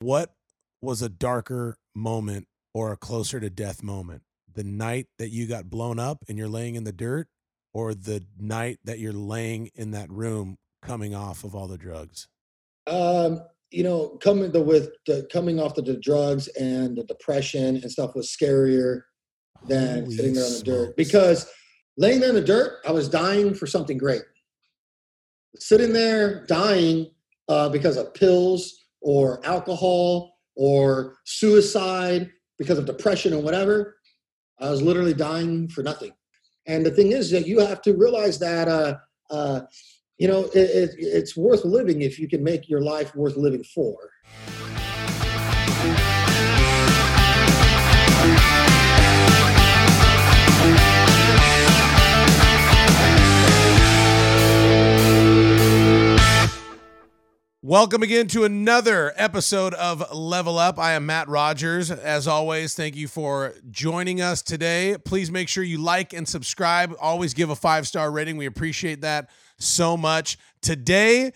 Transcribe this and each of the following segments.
What was a darker moment or a closer to death moment? The night that you got blown up and you're laying in the dirt, or the night that you're laying in that room coming off of all the drugs? Um, you know, coming the with the coming off the, the drugs and the depression and stuff was scarier than Holy sitting there on the dirt because laying there in the dirt, I was dying for something great. Sitting there dying uh, because of pills or alcohol or suicide because of depression or whatever, I was literally dying for nothing. And the thing is that you have to realize that, uh, uh, you know, it, it, it's worth living if you can make your life worth living for. Welcome again to another episode of Level Up. I am Matt Rogers. As always, thank you for joining us today. Please make sure you like and subscribe. Always give a five star rating. We appreciate that so much. Today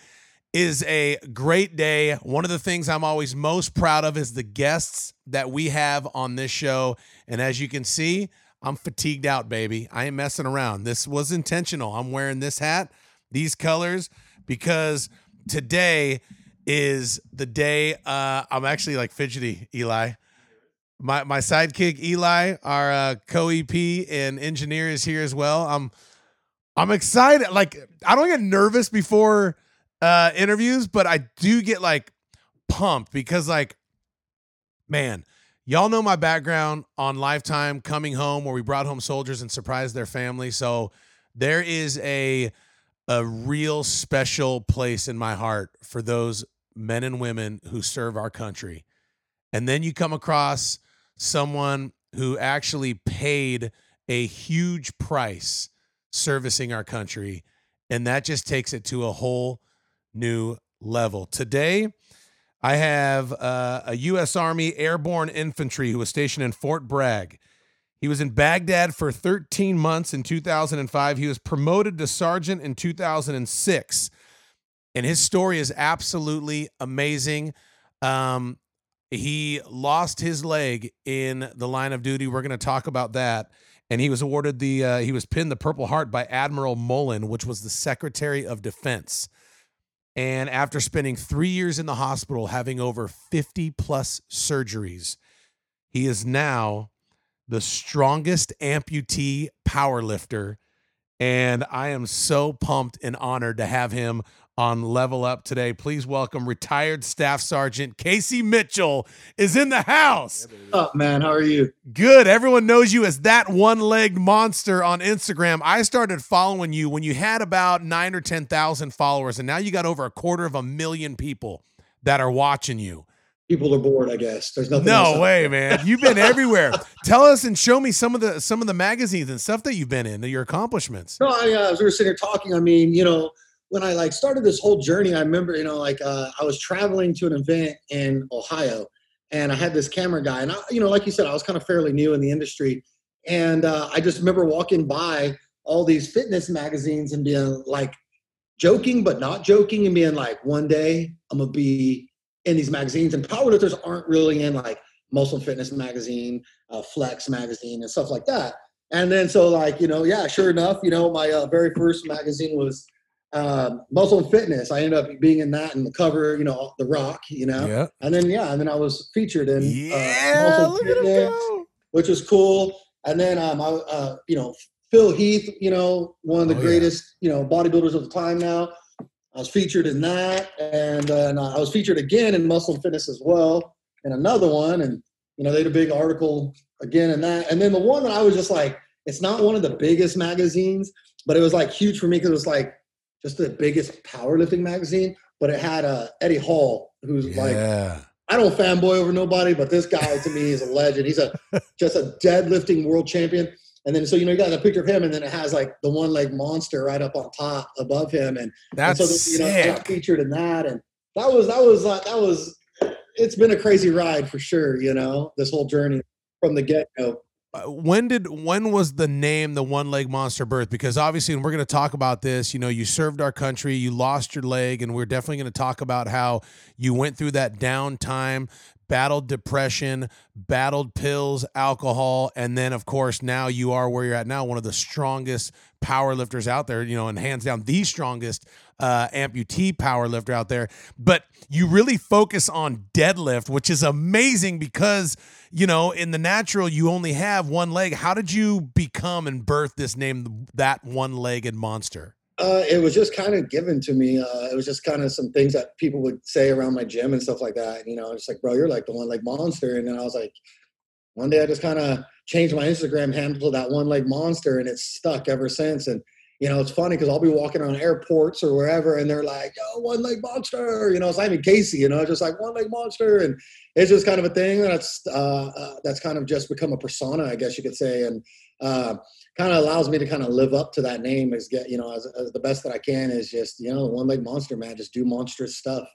is a great day. One of the things I'm always most proud of is the guests that we have on this show. And as you can see, I'm fatigued out, baby. I ain't messing around. This was intentional. I'm wearing this hat, these colors, because today is the day uh i'm actually like fidgety eli. My my sidekick eli our uh, co-ep and engineer is here as well. I'm i'm excited like i don't get nervous before uh interviews but i do get like pumped because like man y'all know my background on lifetime coming home where we brought home soldiers and surprised their family. So there is a a real special place in my heart for those men and women who serve our country. And then you come across someone who actually paid a huge price servicing our country. And that just takes it to a whole new level. Today, I have uh, a U.S. Army Airborne Infantry who was stationed in Fort Bragg. He was in Baghdad for 13 months in 2005. He was promoted to sergeant in 2006. And his story is absolutely amazing. Um, he lost his leg in the line of duty. We're going to talk about that. And he was awarded the, uh, he was pinned the Purple Heart by Admiral Mullen, which was the Secretary of Defense. And after spending three years in the hospital, having over 50 plus surgeries, he is now the strongest amputee powerlifter. And I am so pumped and honored to have him on Level Up today. Please welcome retired Staff Sergeant Casey Mitchell is in the house. What's up, man? How are you? Good. Everyone knows you as that one-legged monster on Instagram. I started following you when you had about nine or 10,000 followers, and now you got over a quarter of a million people that are watching you. People are bored, I guess. There's nothing. No way, man. You've been everywhere. Tell us and show me some of the some of the magazines and stuff that you've been in, your accomplishments. No, I, uh, as we were sitting here talking, I mean, you know, when I like started this whole journey, I remember, you know, like uh, I was traveling to an event in Ohio, and I had this camera guy, and I, you know, like you said, I was kind of fairly new in the industry, and uh, I just remember walking by all these fitness magazines and being like joking but not joking, and being like, one day I'm gonna be in these magazines, and powerlifters aren't really in like Muscle Fitness magazine, uh, Flex magazine, and stuff like that. And then so like you know, yeah, sure enough, you know, my uh, very first magazine was um, Muscle and Fitness. I ended up being in that and the cover, you know, The Rock, you know. Yeah. And then yeah, and then I was featured in Yeah. uh, Muscle Fitness, which was cool. And then um, I, uh, you know, Phil Heath, you know, one of the Oh, yeah. greatest, you know, bodybuilders of the time now. I was featured in that, and then uh, I was featured again in Muscle and Fitness as well, and another one, and you know, they had a big article again in that. And then the one that I was just like, it's not one of the biggest magazines, but it was like huge for me because it was like just the biggest powerlifting magazine. But it had uh, Eddie Hall, who's like I don't fanboy over nobody, but this guy to me is a legend. He's a just a deadlifting world champion. And then so you know you got a picture of him, and then it has like the one leg monster right up on top above him, and, and That's so you know sick. featured in that, and that was that was uh, that was it's been a crazy ride for sure. You know this whole journey from the get go. uh, when did when was the name the one leg monster birth? Because obviously, and we're going to talk about this. You know, you served our country, you lost your leg, and we're definitely going to talk about how you went through that downtime, battled depression, battled pills, alcohol, and then of course now you are where you're at now, one of the strongest power lifters out there. You know, and hands down the strongest uh, amputee power lifter out there. But you really focus on deadlift, which is amazing because you know in the natural you only have one leg. How did you become and birth this name, that one-legged monster? Uh, it was just kind of given to me. Uh, it was just kind of some things that people would say around my gym and stuff like that. You know, it's like, bro, you're like the one leg monster. And then I was like, one day I just kind of changed my Instagram handle to that one leg monster, and it's stuck ever since. And you know, it's funny because I'll be walking around airports or wherever, and they're like, "Yo, one leg monster," you know. It's not even Casey, you know, just like one leg monster, and it's just kind of a thing that's uh, uh, that's kind of just become a persona, I guess you could say, and uh, kind of allows me to kind of live up to that name as get you know as, as the best that I can is just you know the one leg monster man, just do monstrous stuff.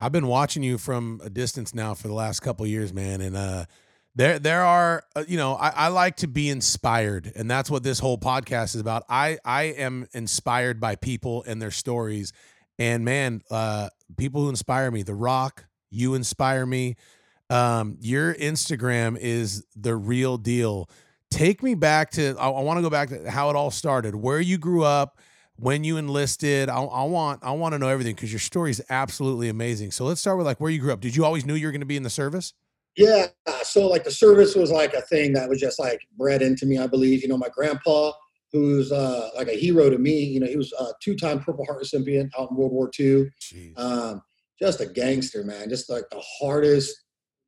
I've been watching you from a distance now for the last couple years, man, and uh, there there are uh, you know I, I like to be inspired and that's what this whole podcast is about i i am inspired by people and their stories and man uh people who inspire me the rock you inspire me um your instagram is the real deal take me back to i, I want to go back to how it all started where you grew up when you enlisted i, I want i want to know everything because your story is absolutely amazing so let's start with like where you grew up did you always knew you were going to be in the service yeah. So like the service was like a thing that was just like bred into me, I believe. You know, my grandpa, who's uh, like a hero to me, you know, he was a two-time Purple Heart recipient out in World War II. Um, just a gangster, man. Just like the hardest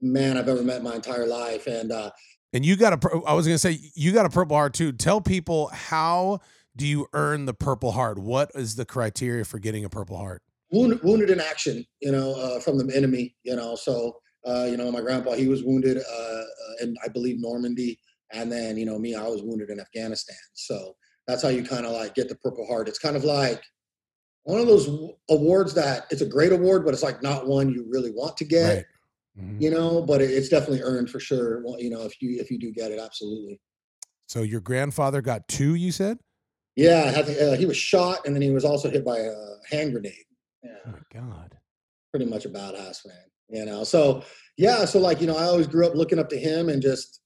man I've ever met in my entire life. And uh, and you got a, I was gonna say you got a Purple Heart too. Tell people how do you earn the Purple Heart? What is the criteria for getting a Purple Heart? Wounded, wounded in action, you know, uh, from the enemy, you know. So uh, you know, my grandpa, he was wounded uh, in, I believe, Normandy. And then, you know, me, I was wounded in Afghanistan. So that's how you kind of like get the Purple Heart. It's kind of like one of those awards that it's a great award, but it's like not one you really want to get. Right. Mm-hmm. You know, but it's definitely earned for sure. You know, if you if you do get it, absolutely. So your grandfather got two, you said? Yeah, uh, he was shot, and then he was also hit by a hand grenade. Yeah. Oh my god! Pretty much a badass man you know so yeah so like you know i always grew up looking up to him and just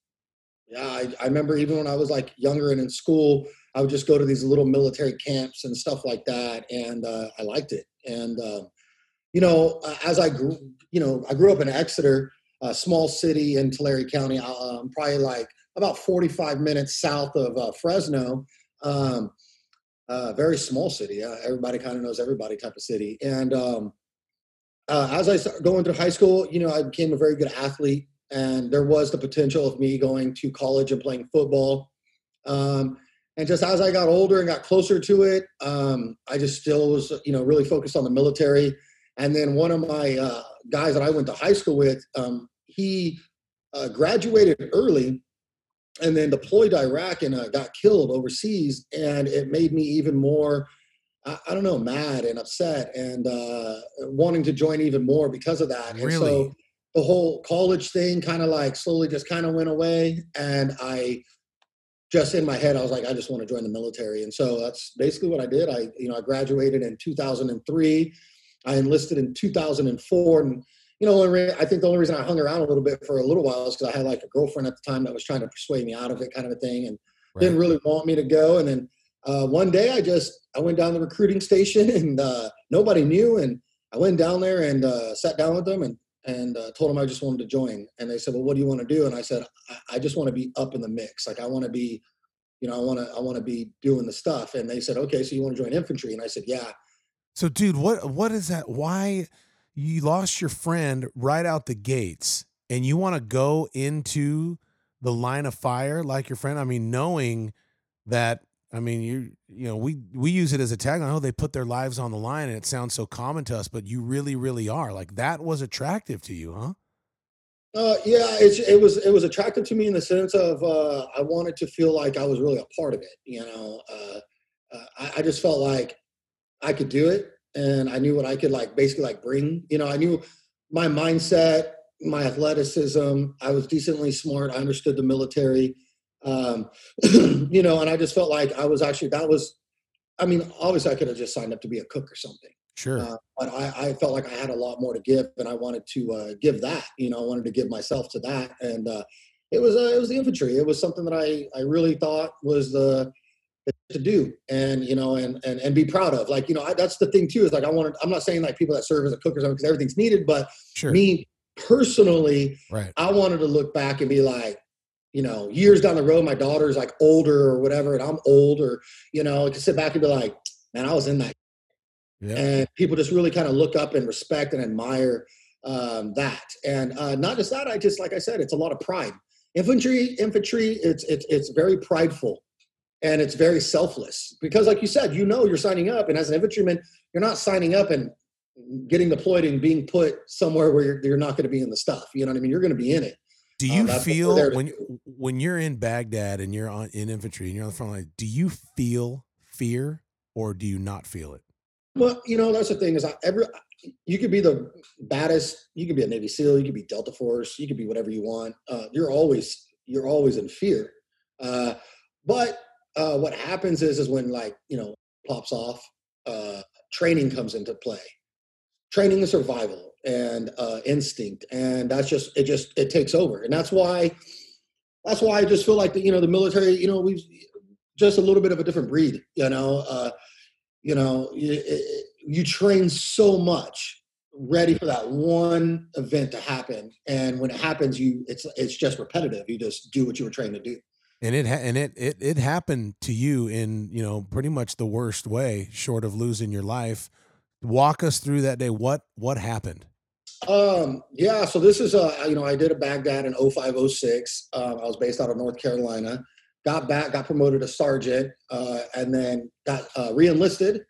yeah I, I remember even when i was like younger and in school i would just go to these little military camps and stuff like that and uh, i liked it and uh, you know as i grew you know i grew up in exeter a small city in tulare county um, probably like about 45 minutes south of uh, fresno um, uh, very small city everybody kind of knows everybody type of city and um, uh, as I started going through high school, you know, I became a very good athlete, and there was the potential of me going to college and playing football. Um, and just as I got older and got closer to it, um, I just still was, you know, really focused on the military. And then one of my uh, guys that I went to high school with, um, he uh, graduated early and then deployed to Iraq and uh, got killed overseas. And it made me even more I, I don't know, mad and upset and uh, wanting to join even more because of that. Really? And so the whole college thing kind of like slowly just kind of went away. And I just in my head, I was like, I just want to join the military. And so that's basically what I did. I, you know, I graduated in 2003. I enlisted in 2004. And, you know, I think the only reason I hung around a little bit for a little while is because I had like a girlfriend at the time that was trying to persuade me out of it kind of a thing and right. didn't really want me to go. And then uh, one day I just I went down the recruiting station and uh, nobody knew, and I went down there and uh, sat down with them and and uh, told them I just wanted to join. And they said, "Well, what do you want to do?" And I said, "I, I just want to be up in the mix. Like I want to be, you know, I want to I want to be doing the stuff." And they said, "Okay, so you want to join infantry?" And I said, "Yeah." So, dude, what what is that? Why you lost your friend right out the gates, and you want to go into the line of fire like your friend? I mean, knowing that I mean, you you know, we we use it as a tagline. Oh, they put their lives on the line, and it sounds so common to us, but you really, really are. Like that was attractive to you, huh? Uh, yeah, it was it was attractive to me in the sense of uh, I wanted to feel like I was really a part of it. You know, uh, uh, I, I just felt like I could do it, and I knew what I could like basically like bring. You know, I knew my mindset, my athleticism. I was decently smart. I understood the military Um, you know, and I just felt like I was actually that was. I mean, obviously, I could have just signed up to be a cook or something. Sure. Uh, but I, I, felt like I had a lot more to give, and I wanted to uh, give that. You know, I wanted to give myself to that, and uh, it was uh, it was the infantry. It was something that I I really thought was the to do and you know and and, and be proud of. Like you know I, that's the thing too is like i wanted i'm not saying like people that serve as a cook or something because everything's needed but sure. me personally right. I wanted to look back and be like you know years down the road my daughter's like older or whatever and i'm old or you know to sit back and be like man i was in that. Yeah. and people just really kind of look up and respect and admire um, that. And uh, not just that i just like i said it's a lot of pride. Infantry infantry it's it's it's very prideful and it's very selfless. Because like you said you know you're signing up and as an infantryman you're not signing up and getting deployed and being put somewhere where you're, you're not going to be in the stuff you know what i mean? You're going to be in it. Do you um, feel when when you're in baghdad and you're on in infantry and you're on the front line do you feel fear or do you not feel it? Well you know that's the thing is I, every you could be the baddest you could be a navy seal you could be delta force you could be whatever you want. Uh, you're always you're always in fear. Uh, but uh, what happens is is when like you know pops off, uh, training comes into play. Training and survival and uh, instinct, and that's just it. Just it takes over, and that's why that's why I just feel like the you know the military. You know we've just a little bit of a different breed. You know, uh, you know you, you train so much ready for that one event to happen and when it happens you it's it's just repetitive you just do what you were trained to do and it ha- and it, it it happened to you in you know pretty much the worst way short of losing your life. Walk us through that day. What what happened? Um yeah so this is uh you know i did a baghdad in 0506 um, i was based out of north carolina. Got back got promoted to sergeant uh, and then got uh, re-enlisted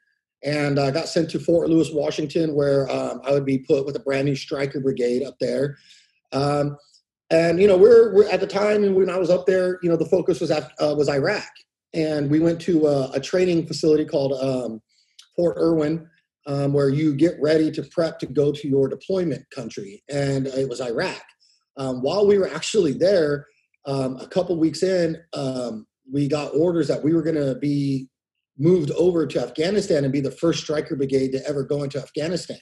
and uh, got sent to fort lewis washington where um, i would be put with a brand new Stryker brigade up there. Um, and you know, we're, we're at the time, when I was up there, you know, the focus was uh, was Iraq, and we went to a, a training facility called um, Fort Irwin, um, where you get ready to prep to go to your deployment country, and it was Iraq. Um, while we were actually there, um, a couple weeks in, um, we got orders that we were going to be moved over to Afghanistan and be the first Stryker brigade to ever go into Afghanistan.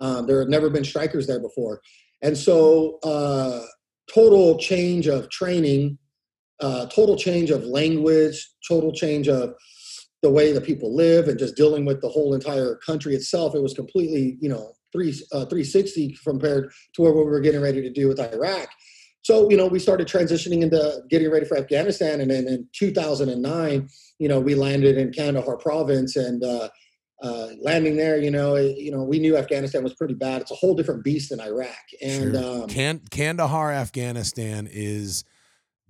Um, there had never been Strykers there before, and so uh, total change of training, uh, total change of language, total change of the way that people live, and just dealing with the whole entire country itself. It was completely, you know, three uh, 360 compared to what we were getting ready to do with Iraq. So, you know, we started transitioning into getting ready for Afghanistan, and then in 2009, you know, we landed in Kandahar province, and uh, uh, landing there, you know, it, you know, we knew Afghanistan was pretty bad. It's a whole different beast than Iraq. And sure. um, Can- Kandahar, Afghanistan is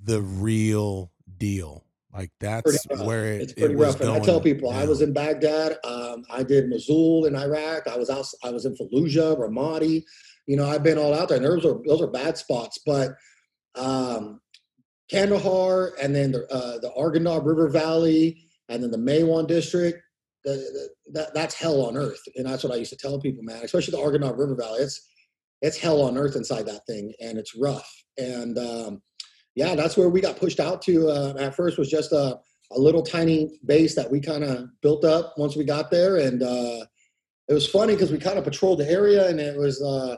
the real deal. Like that's where it, it's pretty it rough. And I tell people. I was in Baghdad. Um, I did Mosul in Iraq. I was out. I was in Fallujah, Ramadi. You know, I've been all out there. And those are those are bad spots, but um, Kandahar and then the uh, the Arghandab River Valley and then the Maiwand district that, that that's hell on earth, and that's what I used to tell people, man. Especially the Arghandab River Valley, it's it's hell on earth inside that thing, and it's rough. And um, yeah, that's where we got pushed out to. Uh, at first, was just a, a little tiny base that we kind of built up once we got there, and uh, it was funny because we kind of patrolled the area, and it was uh,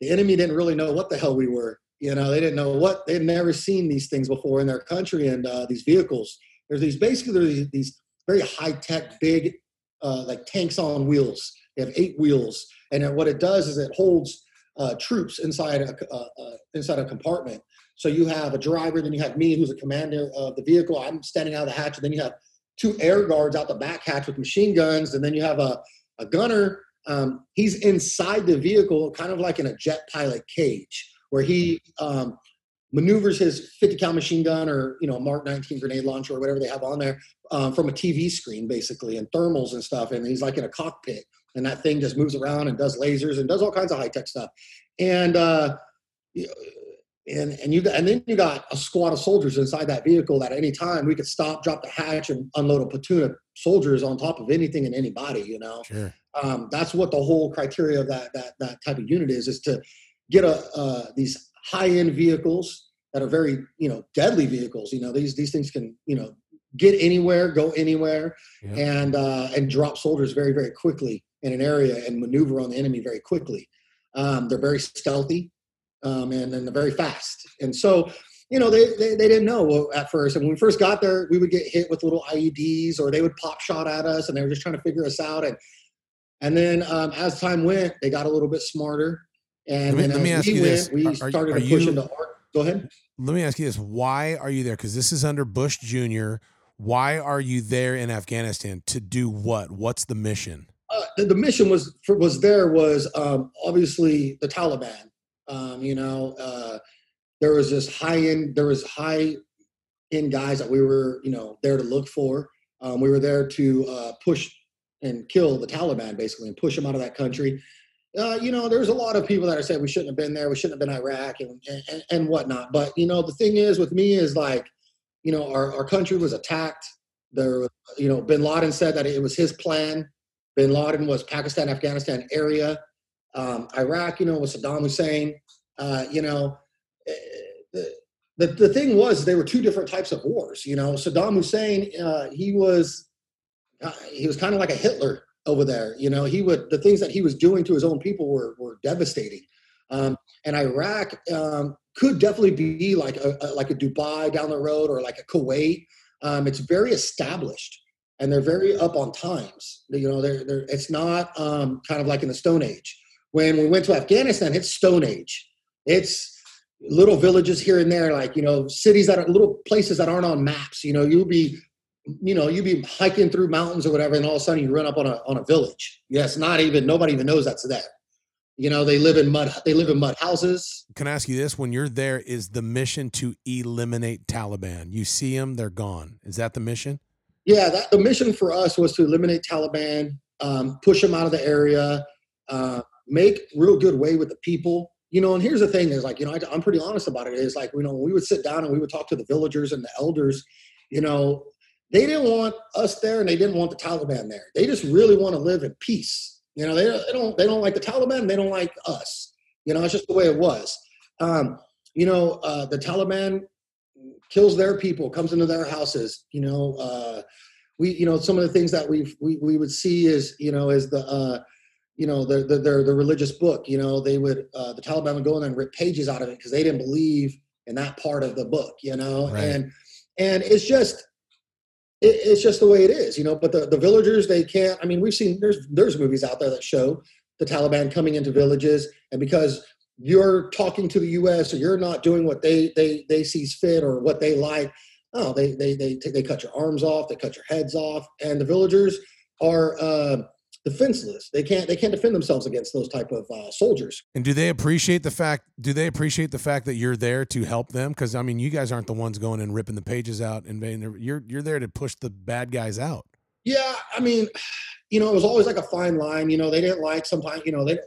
the enemy didn't really know what the hell we were. You know, they didn't know what they'd never seen these things before in their country, and uh, these vehicles. There's these basically there's these very high tech, big uh, like tanks on wheels. They have eight wheels, and what it does is it holds uh, troops inside a uh, uh, inside a compartment. So you have a driver, then you have me, who's a commander of the vehicle. I'm standing out of the hatch, and then you have two air guards out the back hatch with machine guns, and then you have a, a gunner. Um, he's inside the vehicle, kind of like in a jet pilot cage, where he um, maneuvers his 50 cal machine gun or you know Mark 19 grenade launcher or whatever they have on there um, from a TV screen basically and thermals and stuff. And he's like in a cockpit and that thing just moves around and does lasers and does all kinds of high tech stuff. And uh, and and you got, and then you got a squad of soldiers inside that vehicle that at any time we could stop, drop the hatch, and unload a platoon of soldiers on top of anything and anybody. You know, sure. um, that's what the whole criteria of that that that type of unit is: is to get a uh, these high end vehicles that are very you know deadly vehicles. You know these these things can you know get anywhere, go anywhere, yeah. and uh, and drop soldiers very very quickly in an area and maneuver on the enemy very quickly. Um, they're very stealthy um, and then they're very fast. And so you know, they, they, they, didn't know at first. And when we first got there, we would get hit with little IEDs or they would pop shot at us and they were just trying to figure us out. And, and then um, as time went, they got a little bit smarter. And let me, let me ask you went, this. we are, started are to push you, into art. Go ahead. Let me ask you this. Why are you there? Because this is under Bush Jr. Why are you there in Afghanistan to do what? What's the mission? Uh, the, the, mission was was there was um, obviously the Taliban. Um, you know, uh, there was this high end, there was high end guys that we were, you know, there to look for. Um, we were there to uh, push and kill the Taliban basically and push them out of that country. Uh, you know, there's a lot of people that are saying we shouldn't have been there, we shouldn't have been Iraq and, and, and whatnot. But, you know, the thing is with me is like, you know, our, our country was attacked. There, you know, bin Laden said that it was his plan. Bin Laden was Pakistan, Afghanistan area. Um, Iraq, you know, was Saddam Hussein. Uh, you know, the, the, the thing was they were two different types of wars. You know, Saddam Hussein, uh, he was uh, he was kind of like a Hitler over there. You know, he would the things that he was doing to his own people were were devastating. Um, and Iraq um, could definitely be like a, a, like a Dubai down the road or like a Kuwait. Um, it's very established and they're very up on times. You know, they're, they're it's not um, kind of like in the Stone Age. When we went to Afghanistan, it's Stone Age. It's little villages here and there, like you know, cities that are little places that aren't on maps. You know, you'll be, you know, you'll be hiking through mountains or whatever, and all of a sudden you run up on a on a village. Yes, not even nobody even knows that's there. You know, they live in mud. They live in mud houses. Can I ask you this? When you're there, is the mission to eliminate Taliban? You see them, they're gone. Is that the mission? Yeah, that, the mission for us was to eliminate Taliban, um, push them out of the area, uh, make real good way with the people you know, and here's the thing is like, you know, I, am pretty honest about it. Is like, you know, we would sit down and we would talk to the villagers and the elders, you know, they didn't want us there and they didn't want the Taliban there. They just really want to live in peace. You know, they, they don't they don't like the Taliban. They don't like us. You know, it's just the way it was. Um, you know, uh, the Taliban kills their people, comes into their houses. You know, uh, we you know some of the things that we we we would see is you know is the uh, you know their their, their religious book you know they would uh, the taliban would go in and rip pages out of it because they didn't believe in that part of the book you know right. and and it's just it, it's just the way it is you know but the, the villagers they can't i mean we've seen there's there's movies out there that show the taliban coming into villages and because you're talking to the us or you're not doing what they they they sees fit or what they like oh they they they, they cut your arms off they cut your heads off and the villagers are uh defenseless. They can't they can't defend themselves against those type of uh, soldiers. And do they appreciate the fact? Do they appreciate the fact that you're there to help them? Because I mean, you guys aren't the ones going and ripping the pages out and you're you're there to push the bad guys out. Yeah, I mean, you know, it was always like a fine line. You know, they didn't like sometimes. You know, they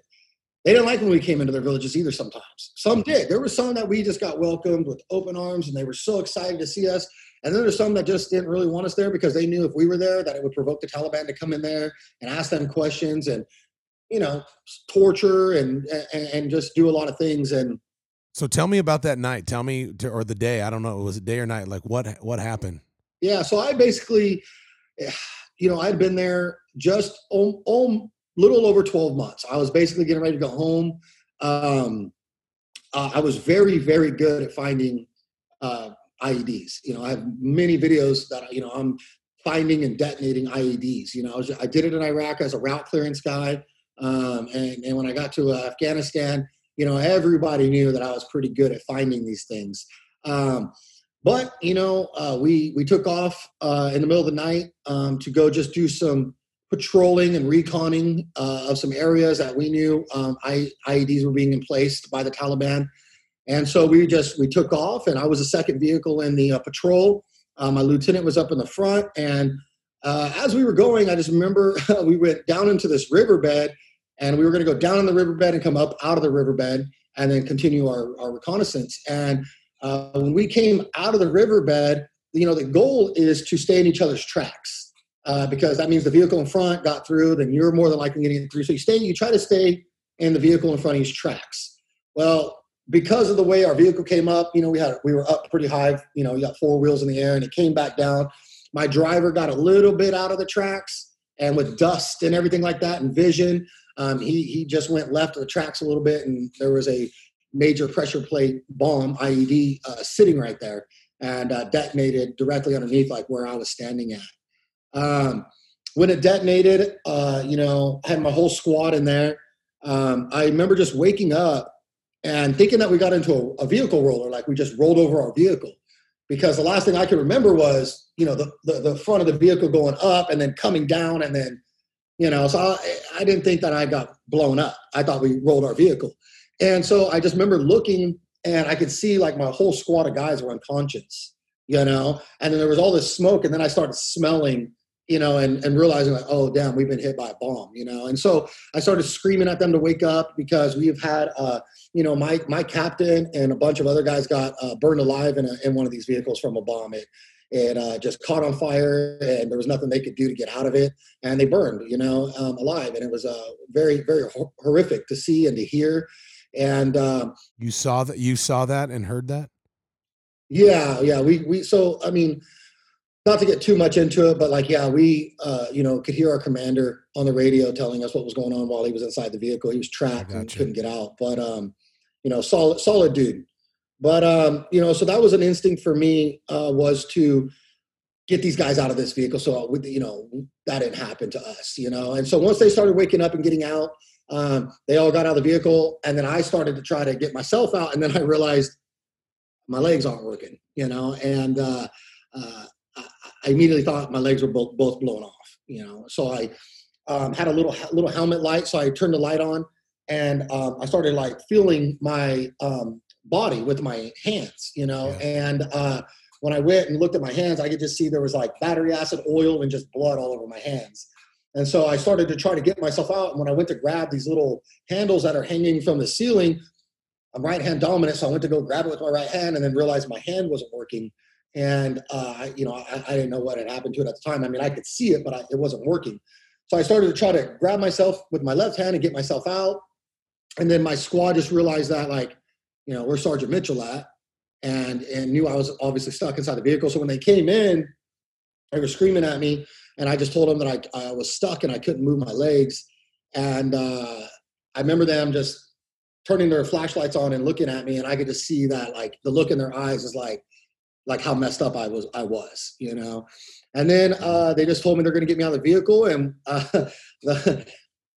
they didn't like when we came into their villages either. Sometimes some did. There were some that we just got welcomed with open arms, and they were so excited to see us. And then there's some that just didn't really want us there because they knew if we were there that it would provoke the Taliban to come in there and ask them questions and, you know, torture and and, and just do a lot of things. And so, tell me about that night. Tell me, to, or the day. I don't know. It was it day or night? Like what what happened? Yeah. So I basically, you know, I'd been there just um, um, little over 12 months. I was basically getting ready to go home. Um, uh, I was very, very good at finding uh, IEDs. You know, I have many videos that you know I'm finding and detonating IEDs. You know, I, was, I did it in Iraq as a route clearance guy, um, and and when I got to uh, Afghanistan, you know, everybody knew that I was pretty good at finding these things. Um, but you know, uh, we we took off uh, in the middle of the night um, to go just do some patrolling and reconning uh, of some areas that we knew um, IEDs were being placed by the Taliban. And so we just we took off, and I was the second vehicle in the uh, patrol. Uh, my lieutenant was up in the front, and uh, as we were going, I just remember we went down into this riverbed, and we were going to go down in the riverbed and come up out of the riverbed, and then continue our, our reconnaissance. And uh, when we came out of the riverbed, you know, the goal is to stay in each other's tracks uh, because that means the vehicle in front got through, then you're more than likely getting through. So you stay, you try to stay in the vehicle in front of each tracks. Well, because of the way our vehicle came up, you know, we had we were up pretty high. You know, you got four wheels in the air, and it came back down. My driver got a little bit out of the tracks, and with dust and everything like that, and vision, um, he he just went left of the tracks a little bit, and there was a major pressure plate bomb IED uh, sitting right there, and uh, detonated directly underneath, like where I was standing at. Um, when it detonated, uh, you know, I had my whole squad in there. Um, I remember just waking up and thinking that we got into a, a, vehicle roller, like we just rolled over our vehicle. Because the last thing I can remember was, you know, the, the, the front of the vehicle going up and then coming down and then, you know, so I, I didn't think that I got blown up. I thought we rolled our vehicle. And so I just remember looking and I could see like my whole squad of guys were unconscious, you know, and then there was all this smoke and then I started smelling you know, and, and realizing like, oh, damn, we've been hit by a bomb, you know. And so I started screaming at them to wake up because we've had, uh, you know, my my captain and a bunch of other guys got uh, burned alive in, a, in one of these vehicles from a bomb. It it uh, just caught on fire, and there was nothing they could do to get out of it, and they burned, you know, um, alive. And it was uh, very very horrific to see and to hear. And um, you saw that you saw that and heard that. Yeah, yeah. We we so I mean not to get too much into it, but like, yeah, we, uh, you know, could hear our commander on the radio telling us what was going on while he was inside the vehicle. He was trapped and couldn't get out, but, um, you know, solid, solid dude. But, um, you know, so that was an instinct for me, uh, was to get these guys out of this vehicle. So, you know, that didn't happen to us, you know? And so once they started waking up and getting out, um, they all got out of the vehicle and then I started to try to get myself out. And then I realized my legs aren't working, you know? And, uh, uh, I immediately thought my legs were both both blown off. You know, so I um, had a little little helmet light, so I turned the light on, and um, I started like feeling my um, body with my hands. You know, yeah. and uh, when I went and looked at my hands, I could just see there was like battery acid, oil, and just blood all over my hands. And so I started to try to get myself out. And when I went to grab these little handles that are hanging from the ceiling, I'm right hand dominant, so I went to go grab it with my right hand, and then realized my hand wasn't working and uh, you know I, I, didn't know what had happened to it at the time. I mean, I could see it, but I, it wasn't working. So I started to try to grab myself with my left hand and get myself out. And then my squad just realized that, like, you know, where Sergeant Mitchell at, and and knew I was obviously stuck inside the vehicle. So when they came in, they were screaming at me, and I just told them that I, I was stuck and I couldn't move my legs. And uh, I remember them just turning their flashlights on and looking at me, and I could just see that, like, the look in their eyes is like, like how messed up I was, I was, you know. And then uh, they just told me they're going to get me out of the vehicle, and uh,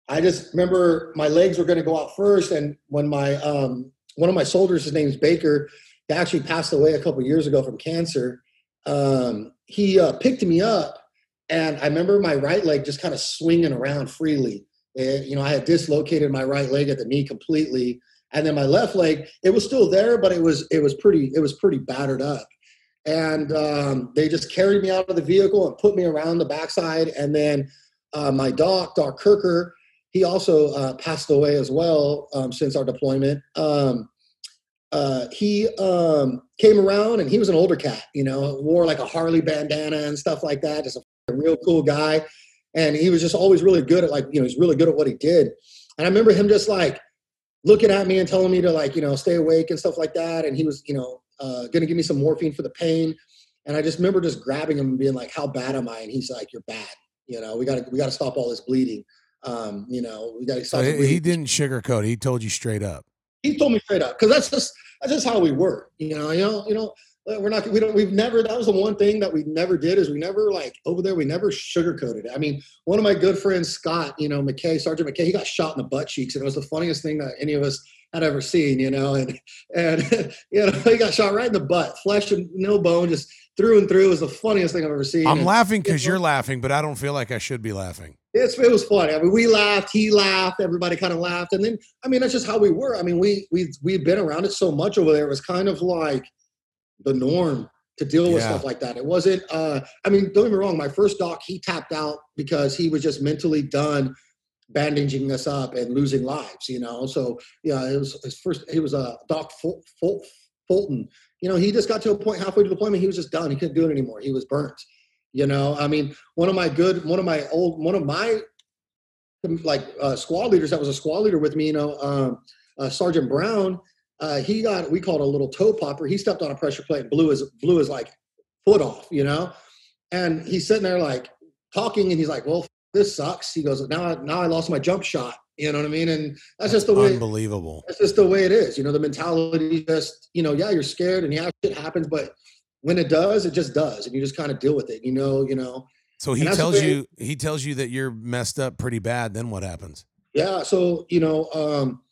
I just remember my legs were going to go out first. And when my um, one of my soldiers, his name's Baker, he actually passed away a couple years ago from cancer. Um, he uh, picked me up, and I remember my right leg just kind of swinging around freely. It, you know, I had dislocated my right leg at the knee completely, and then my left leg, it was still there, but it was it was pretty it was pretty battered up and um, they just carried me out of the vehicle and put me around the backside. And then uh, my doc, Doc Kirker, he also uh, passed away as well um, since our deployment. Um, uh, he um, came around and he was an older cat, you know, wore like a Harley bandana and stuff like that. Just a, real cool guy. And he was just always really good at like, you know, he's really good at what he did. And I remember him just like looking at me and telling me to like, you know, stay awake and stuff like that. And he was, you know, uh, going to give me some morphine for the pain. And I just remember just grabbing him and being like, "How bad am I?" And he's like, "You're bad. You know, we got to we got to stop all this bleeding. Um, you know, we got stop." So he didn't sugarcoat. He told you straight up. He told me straight up because that's just that's just how we were. You know, you know, you know. We're not. We don't. We've never. That was the one thing that we never did. Is we never like over there. We never sugarcoated it. I mean, one of my good friends, Scott. You know, McKay, Sergeant McKay. He got shot in the butt cheeks, and it was the funniest thing that any of us I'd ever seen, you know, and and you know he got shot right in the butt, flesh and no bone, just through and through. It was the funniest thing I've ever seen. I'm and, laughing because you're laughing, but I don't feel like I should be laughing. It's it was funny. I mean, we laughed, he laughed, everybody kind of laughed, and then I mean that's just how we were. I mean, we we we've been around it so much over there. It was kind of like the norm to deal with yeah. stuff like that. It wasn't. uh I mean, don't get me wrong. My first doc, he tapped out because he was just mentally done bandaging us up and losing lives, you know. So yeah, it was his first. He was a uh, Doc Ful- Ful- Fulton. You know, he just got to a point halfway to the deployment. He was just done. He couldn't do it anymore. He was burnt. You know, I mean, one of my good, one of my old, one of my like uh, squad leaders that was a squad leader with me. You know, um, uh, Sergeant Brown. uh, he got we called a little toe popper. He stepped on a pressure plate and blew his blew his like foot off, you know. And he's sitting there like talking, and he's like, "Well, this sucks." He goes, "Now, I, now I lost my jump shot." You know what I mean? And that's, that's just the way. Unbelievable. That's just the way it is. You know, the mentality just you know, yeah, you're scared, and yeah, shit happens, but when it does, it just does, and you just kind of deal with it. You know, you know. So he tells you he tells you that you're messed up pretty bad. Then what happens? Yeah. So you know, um,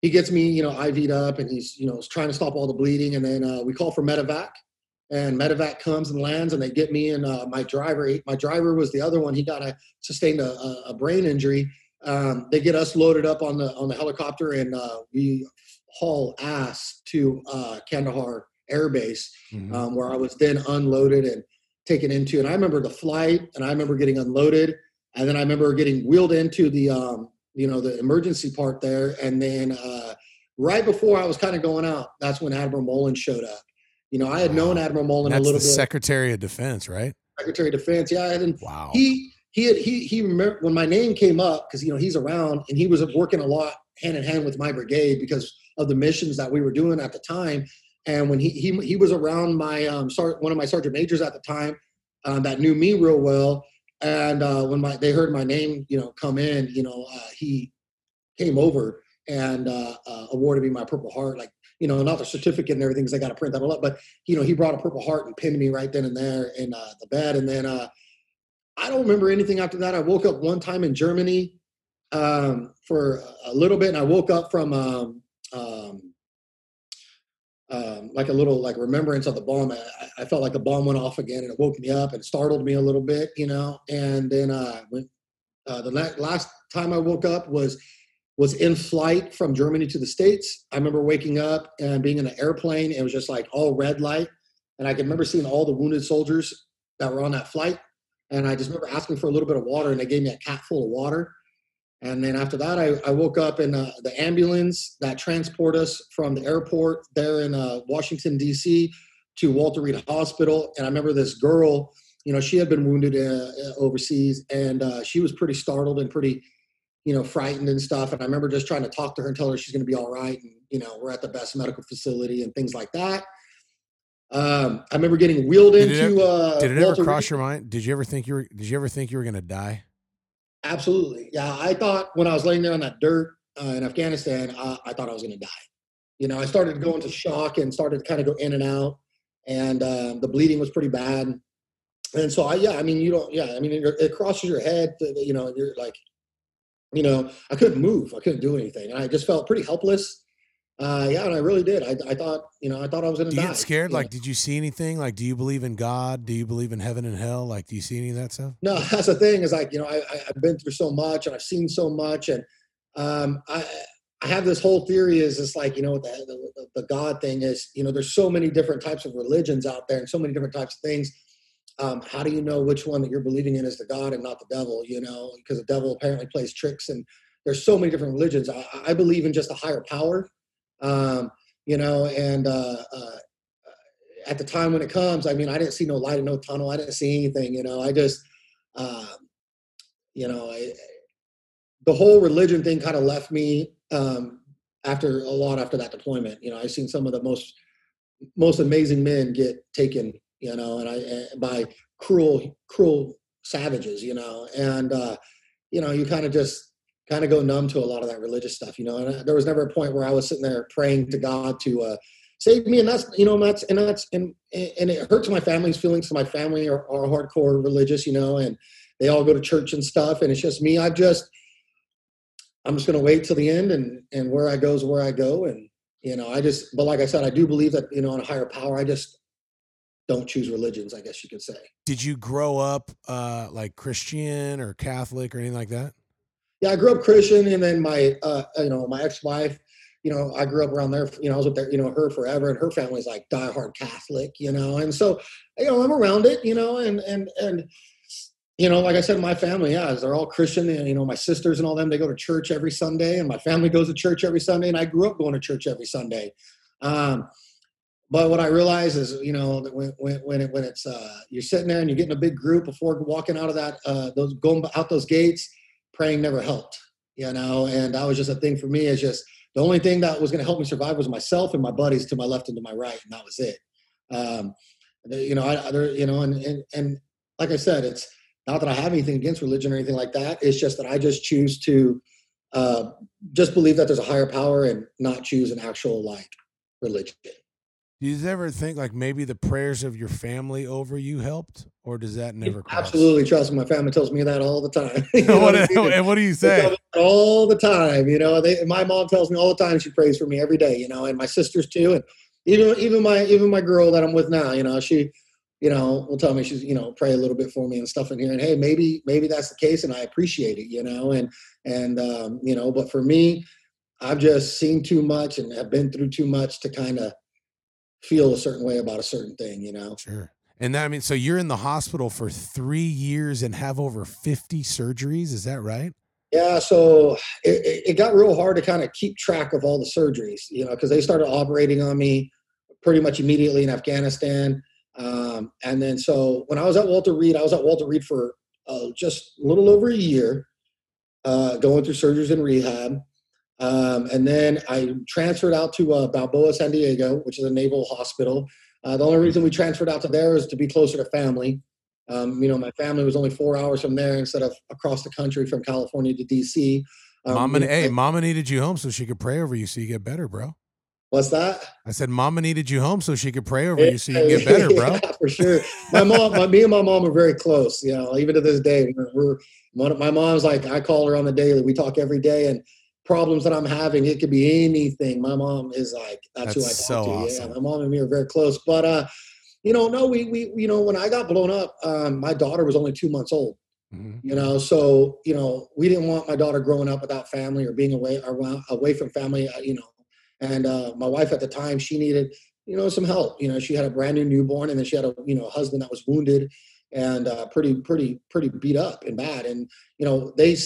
he gets me, you know, IV'd up, and he's you know trying to stop all the bleeding, and then uh, we call for medevac, and medevac comes and lands, and they get me and uh, my driver. My driver was the other one. He got a sustained a, a brain injury. Um, they get us loaded up on the on the helicopter, and uh, we haul ass to uh, Kandahar Air Base, mm-hmm. um, where I was then unloaded and taken into. And I remember the flight, and I remember getting unloaded, and then I remember getting wheeled into the um, you know the emergency part there, and then uh, right before I was kind of going out, that's when Admiral Mullen showed up. You know, I had known Admiral Mullen that's a little bit. Secretary of Defense, right? Secretary of Defense, yeah. And wow. he he had, he he remember when my name came up because you know he's around and he was working a lot hand in hand with my brigade because of the missions that we were doing at the time. And when he he he was around my um one of my sergeant majors at the time um, that knew me real well. And uh, when my they heard my name, you know, come in, you know, uh, he came over and uh, uh awarded me my Purple Heart, like you know, not the certificate and everything, because I got to print that all up. But you know, he brought a Purple Heart and pinned me right then and there in uh, the bed. And then I don't remember anything after that. I woke up one time in Germany um, for a little bit, and I woke up from um, um, um, like a little like remembrance of the bomb. I, I, felt like the bomb went off again, and it woke me up and startled me a little bit, you know. And then uh, when, uh, the last time I woke up was was in flight from Germany to the States. I remember waking up and being in an airplane. And It was just like all red light, and I can remember seeing all the wounded soldiers that were on that flight. And I just remember asking for a little bit of water, and they gave me a cat full of water. And then after that, I, I woke up in uh, the ambulance that transport us from the airport there in uh, Washington, D.C. to Walter Reed Hospital. And I remember this girl, you know, she had been wounded uh, uh overseas and uh, she was pretty startled and pretty, you know, frightened and stuff. And I remember just trying to talk to her and tell her she's going to be all right. And, you know, we're at the best medical facility and things like that. Um, I remember getting wheeled did into. It ever, did it ever cross Reed. your mind? Did you ever think you were? Did you ever think you were going to die? Absolutely. Yeah. I thought when I was laying there on that dirt uh, in Afghanistan, I, I thought I was going to die. You know, I started going to shock and started to kind of go in and out, and um, the bleeding was pretty bad. And so, I, yeah, I mean, you don't, yeah, I mean, it, it crosses your head, you know, you're like, you know, I couldn't move, I couldn't do anything. And I just felt pretty helpless uh, yeah, and I really did. I, I thought, you know, I thought I was going to die. Get scared? Like, did you see anything? Like, do you believe in God? Do you believe in heaven and hell? Like, do you see any of that stuff? No, that's the thing. Is like, you know, I, I've been through so much and I've seen so much, and um, I, I have this whole theory is it's like, you know, the, the, the God thing is, you know, there's so many different types of religions out there and so many different types of things. Um, how do you know which one that you're believing in is the God and not the devil? You know, because the devil apparently plays tricks, and there's so many different religions. I, I believe in just a higher power. Um, you know, and uh, uh, at the time when it comes, I mean, I didn't see no light in no tunnel. I didn't see anything, you know. I just, uh, you know, I, the whole religion thing kind of left me um, after a lot after that deployment. You know, I've seen some of the most most amazing men get taken, you know, and I eh, by cruel cruel savages, you know, and uh, you know, you kind of just kind of go numb to a lot of that religious stuff, you know. And there was never a point where I was sitting there praying to God to uh, save me, and that's you know and that's and that's and and it hurts my family's feelings. So my family are, are hardcore religious, you know, and they all go to church and stuff, and it's just me. I've just I'm just going to wait till the end, and and where I go is where I go, and you know I just. But like I said, I do believe that you know in a higher power. I just don't choose religions, I guess you could say. Did you grow up uh, like Christian or Catholic or anything like that? Yeah, I grew up Christian, and then my, uh, you know, my ex-wife, you know, I grew up around there. You know, I was with there, you know, her forever, and her family's like diehard Catholic, you know, and so, you know, I'm around it, you know, and and and, you know, like I said, my family, yeah, they're all Christian, and you know, my sisters and all them, they go to church every Sunday, and my family goes to church every Sunday, and I grew up going to church every Sunday. Um, but what I realize is, you know, when when when, it, when it's uh, you're sitting there and you're getting a big group before walking out of that uh, those going out those gates praying never helped, you know, and that was just a thing for me is just the only thing that was going to help me survive was myself and my buddies to my left and to my right, and that was it. Um, you know, I, there, you know, and, and and like I said, it's not that I have anything against religion or anything like that. It's just that I just choose to uh, just believe that there's a higher power and not choose an actual like religion. Do you ever think like maybe the prayers of your family over you helped, or does that never? Absolutely, trust me. My family tells me that all the time. what, and what do you say? All the time, you know. They, my mom tells me all the time she prays for me every day, you know, and my sisters too, and even even my even my girl that I'm with now, you know, she, you know, will tell me she's you know pray a little bit for me and stuff in here, and hey, maybe maybe that's the case, and I appreciate it, you know, and and um, you know, but for me, I've just seen too much and have been through too much to kind of feel a certain way about a certain thing, you know. Sure. And that I mean, so you're in the hospital for three years and have over 50 surgeries. Is that right? Yeah. So it, it got real hard to kind of keep track of all the surgeries, you know, because they started operating on me pretty much immediately in Afghanistan. Um, and then so when I was at Walter Reed, I was at Walter Reed for uh, just a little over a year, uh, going through surgeries and rehab. Um, and then I transferred out to uh, Balboa San Diego, which is a naval hospital. Uh, the only reason we transferred out to there is to be closer to family. Um, you know, my family was only four hours from there instead of across the country from California to DC. Um, mama, know, hey, Mama needed you home so she could pray over you so you get better, bro. What's that? I said, Mama needed you home so she could pray over you so you get better, bro. yeah, for sure. My mom, my, me and my mom are very close. You know, even to this day, we're, we're my mom's like I call her on the daily. We talk every day, and problems that I'm having. It could be anything. My mom is like, that's, that's who I talk so to. Awesome. Yeah, my mom and me are very close. But uh, you know, no, we we you know, when I got blown up, um, my daughter was only two months old. Mm-hmm. You know, so you know, we didn't want my daughter growing up without family or being away or away from family. Uh, you know, and uh, my wife at the time, she needed you know some help. You know, she had a brand new newborn, and then she had a you know husband that was wounded and uh, pretty pretty pretty beat up and bad. And you know, they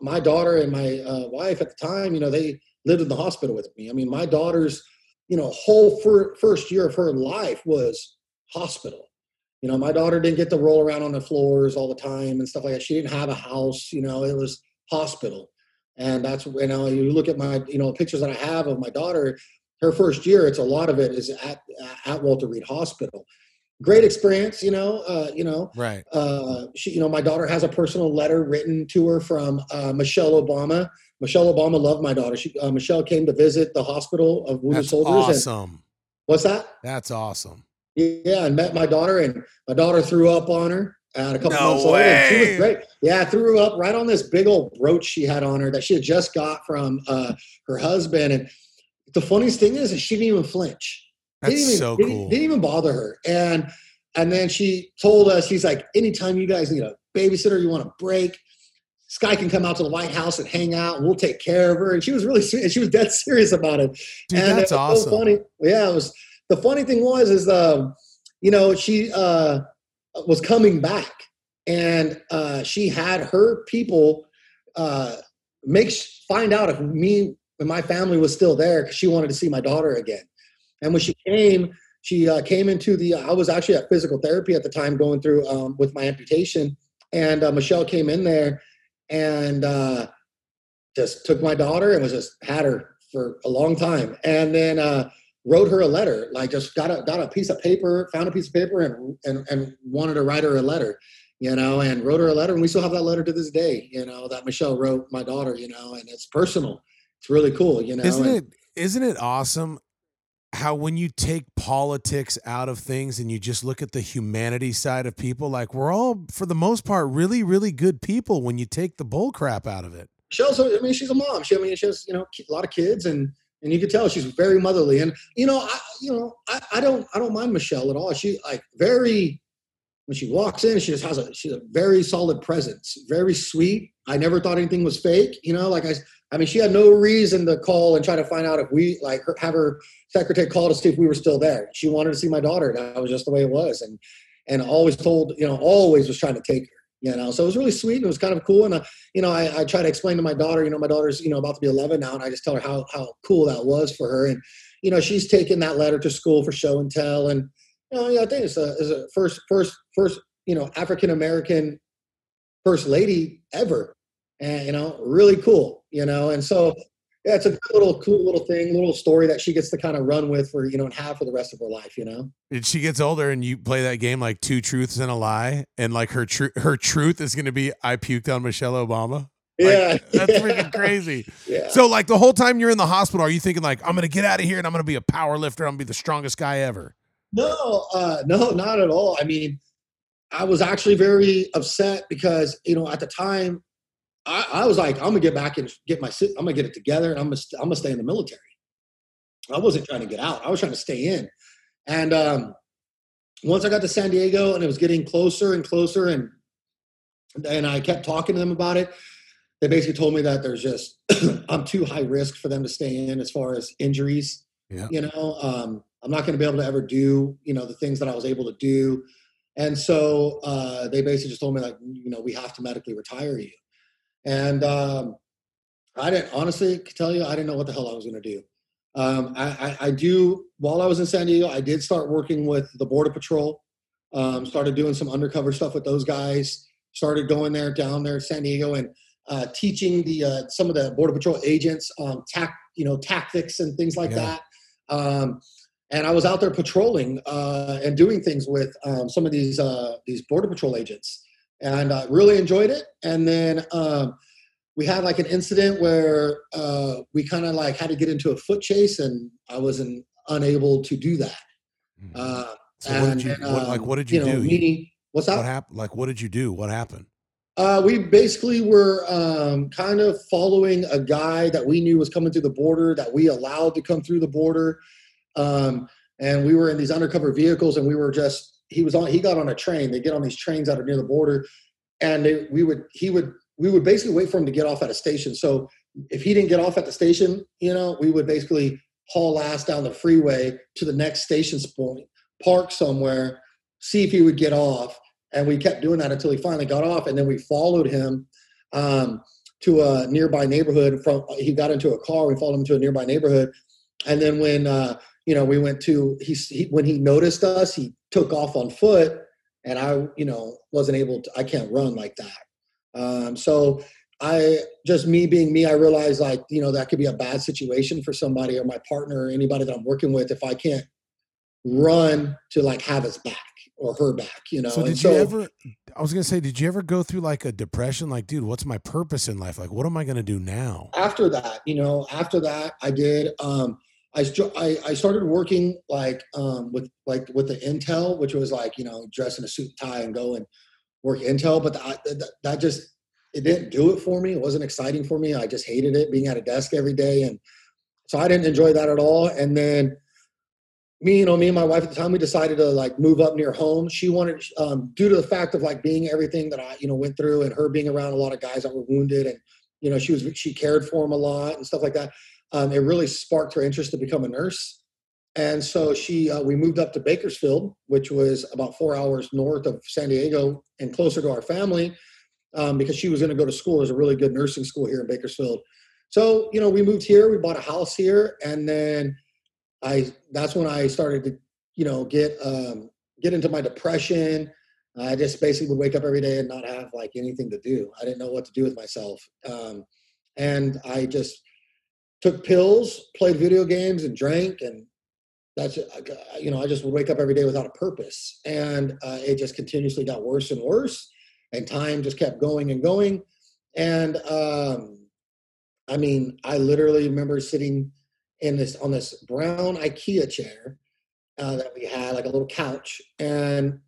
my daughter and my uh, wife at the time, you know, they lived in the hospital with me. I mean, my daughter's, you know, whole fir- first year of her life was hospital. You know, my daughter didn't get to roll around on the floors all the time and stuff like that. She didn't have a house. You know, it was hospital, and that's you know, you look at my you know pictures that I have of my daughter. Her first year, it's a lot of it is at at Walter Reed Hospital great experience you know uh, you know right uh, she you know my daughter has a personal letter written to her from uh, michelle obama michelle obama loved my daughter she uh, michelle came to visit the hospital of wounded that's soldiers awesome what's that that's awesome yeah and met my daughter and my daughter threw up on her at a couple no months way. later. She was great. Yeah, threw up right on this big old brooch she had on her that she had just got from uh, her husband. And the funniest thing is, is she didn't even flinch. That's didn't even, so didn't. Didn't even bother her. And and then she told us, she's like, anytime you guys need a babysitter, you want a break, Sky can come out to the White House and hang out, and we'll take care of her. And she was really sweet. She was dead serious about it. Dude, and that's awesome. So funny. Yeah, it was. The funny thing was, is um, you know, she uh, was coming back, and uh, she had her people uh, make find out if me and my family was still there because she wanted to see my daughter again. And when she came, she uh, came into the. I was actually at physical therapy at the time, going through um, with my amputation, and uh, Michelle came in there and uh, just took my daughter and was just had her for a long time, and then uh, wrote her a letter. Like just got a got a piece of paper, found a piece of paper, and and and wanted to write her a letter. You know, and wrote her a letter, and we still have that letter to this day. You know, that Michelle wrote my daughter. You know, and it's personal. It's really cool. You know, isn't and, it? Isn't it awesome how when you take politics out of things and you just look at the humanity side of people, like we're all for the most part really, really good people when you take the bull crap out of it. She also, I mean, she's a mom. She, I mean, she has you know a lot of kids, and and you can tell she's very motherly. And you know, I, you know, I, I don't, I don't mind Michelle at all. She like very when she walks in, she just has a she's a very solid presence, very sweet. I never thought anything was fake. You know, like I, I mean, she had no reason to call and try to find out if we like her, have her secretary call to see if we were still there. She wanted to see my daughter. That was just the way it was, and and always told, you know, always was trying to take her. You know, so it was really sweet and it was kind of cool. And, I, you know, I, I try to explain to my daughter, you know, my daughter's, you know, about to be 11 now. And I just tell her how, how cool that was for her. And, you know, she's taken that letter to school for show and tell. And, you know, yeah, I think it's a, it's a first, first, first, you know, African-American first lady ever. And, you know, really cool, you know? And so, yeah, it's a little cool little thing, little story that she gets to kind of run with for you know and have for the rest of her life. You know. And she gets older, and you play that game like two truths and a lie, and like her truth, her truth is going to be I puked on Michelle Obama. Like, yeah, that's yeah. freaking crazy. Yeah. So, like the whole time you're in the hospital, are you thinking like I'm going to get out of here and I'm going to be a power lifter? I'm going to be the strongest guy ever. No, uh, no, not at all. I mean, I was actually very upset because you know at the time I, I was like, I'm gonna get back and get my, I'm gonna get it together, and I'm gonna, I'm gonna stay in the military. I wasn't trying to get out; I was trying to stay in. And um, once I got to San Diego, and it was getting closer and closer, and and I kept talking to them about it. They basically told me that there's just I'm too high risk for them to stay in as far as injuries. Yeah. You know, um, I'm not going to be able to ever do you know the things that I was able to do. And so uh, they basically just told me like, you know, we have to medically retire you. And um, I didn't honestly tell you, I didn't know what the hell I was going to do. Um, I, I, I, do while I was in San Diego, I did start working with the Border Patrol. Um, started doing some undercover stuff with those guys. Started going there down there in San Diego and uh, teaching the uh, some of the Border Patrol agents um, tac, you know, tactics and things like Yeah. that. Um, and I was out there patrolling uh, and doing things with um, some of these uh, these border patrol agents, and I really enjoyed it. And then um, we had like an incident where uh, we kind of like had to get into a foot chase, and I wasn't unable to do that. Uh, Mm-hmm. so what and did you what, like? um, What did you, know, do? me- what's that? what happened? Like, what did you do? What happened? Uh, we basically were um, kind of following a guy that we knew was coming through the border that we allowed to come through the border, um, and we were in these undercover vehicles, and we were just he was on he got on a train. They get on these trains that are near the border, and they, we would he would we would basically wait for him to get off at a station. So if he didn't get off at the station, you know, we would basically haul ass down the freeway to the next station's point, park somewhere, see if he would get off and we kept doing that until he finally got off and then we followed him um, to a nearby neighborhood from he got into a car we followed him to a nearby neighborhood and then when uh, you know we went to he, he when he noticed us he took off on foot and i you know wasn't able to i can't run like that um, so i just me being me i realized like you know that could be a bad situation for somebody or my partner or anybody that i'm working with if i can't run to like have his back or her back you know So And did you ever? I was gonna say, did you ever go through like a depression? Like, dude, what's my purpose in life? Like, what am I gonna do now? after that, you know, after that, I did. Um, I, I started working like um, with like with the Intel, which was like you know dress in a suit and tie and go and work Intel. But that, that that just it didn't do it for me. It wasn't exciting for me. I just hated it being at a desk every day, and so I didn't enjoy that at all. And then me, you know, me and my wife at the time, we decided to like move up near home. She wanted, um, due to the fact of like being everything that I, you know, went through and her being around a lot of guys that were wounded and, you know, she was, she cared for them a lot and stuff like that. Um, it really sparked her interest to become a nurse. And so she, uh, we moved up to Bakersfield, which was about four hours north of San Diego and closer to our family um, because she was going to go to school. There's a really good nursing school here in Bakersfield. So, you know, we moved here, we bought a house here, and then I that's when I started to, you know, get um, get into my depression. I just basically would wake up every day and not have like anything to do. I didn't know what to do with myself, um, and I just took pills, played video games, and drank, and that's it. You know I just would wake up every day without a purpose, and uh, it just continuously got worse and worse, and time just kept going and going, and um, I mean I literally remember sitting in this on this brown IKEA chair uh, that we had, like a little couch. And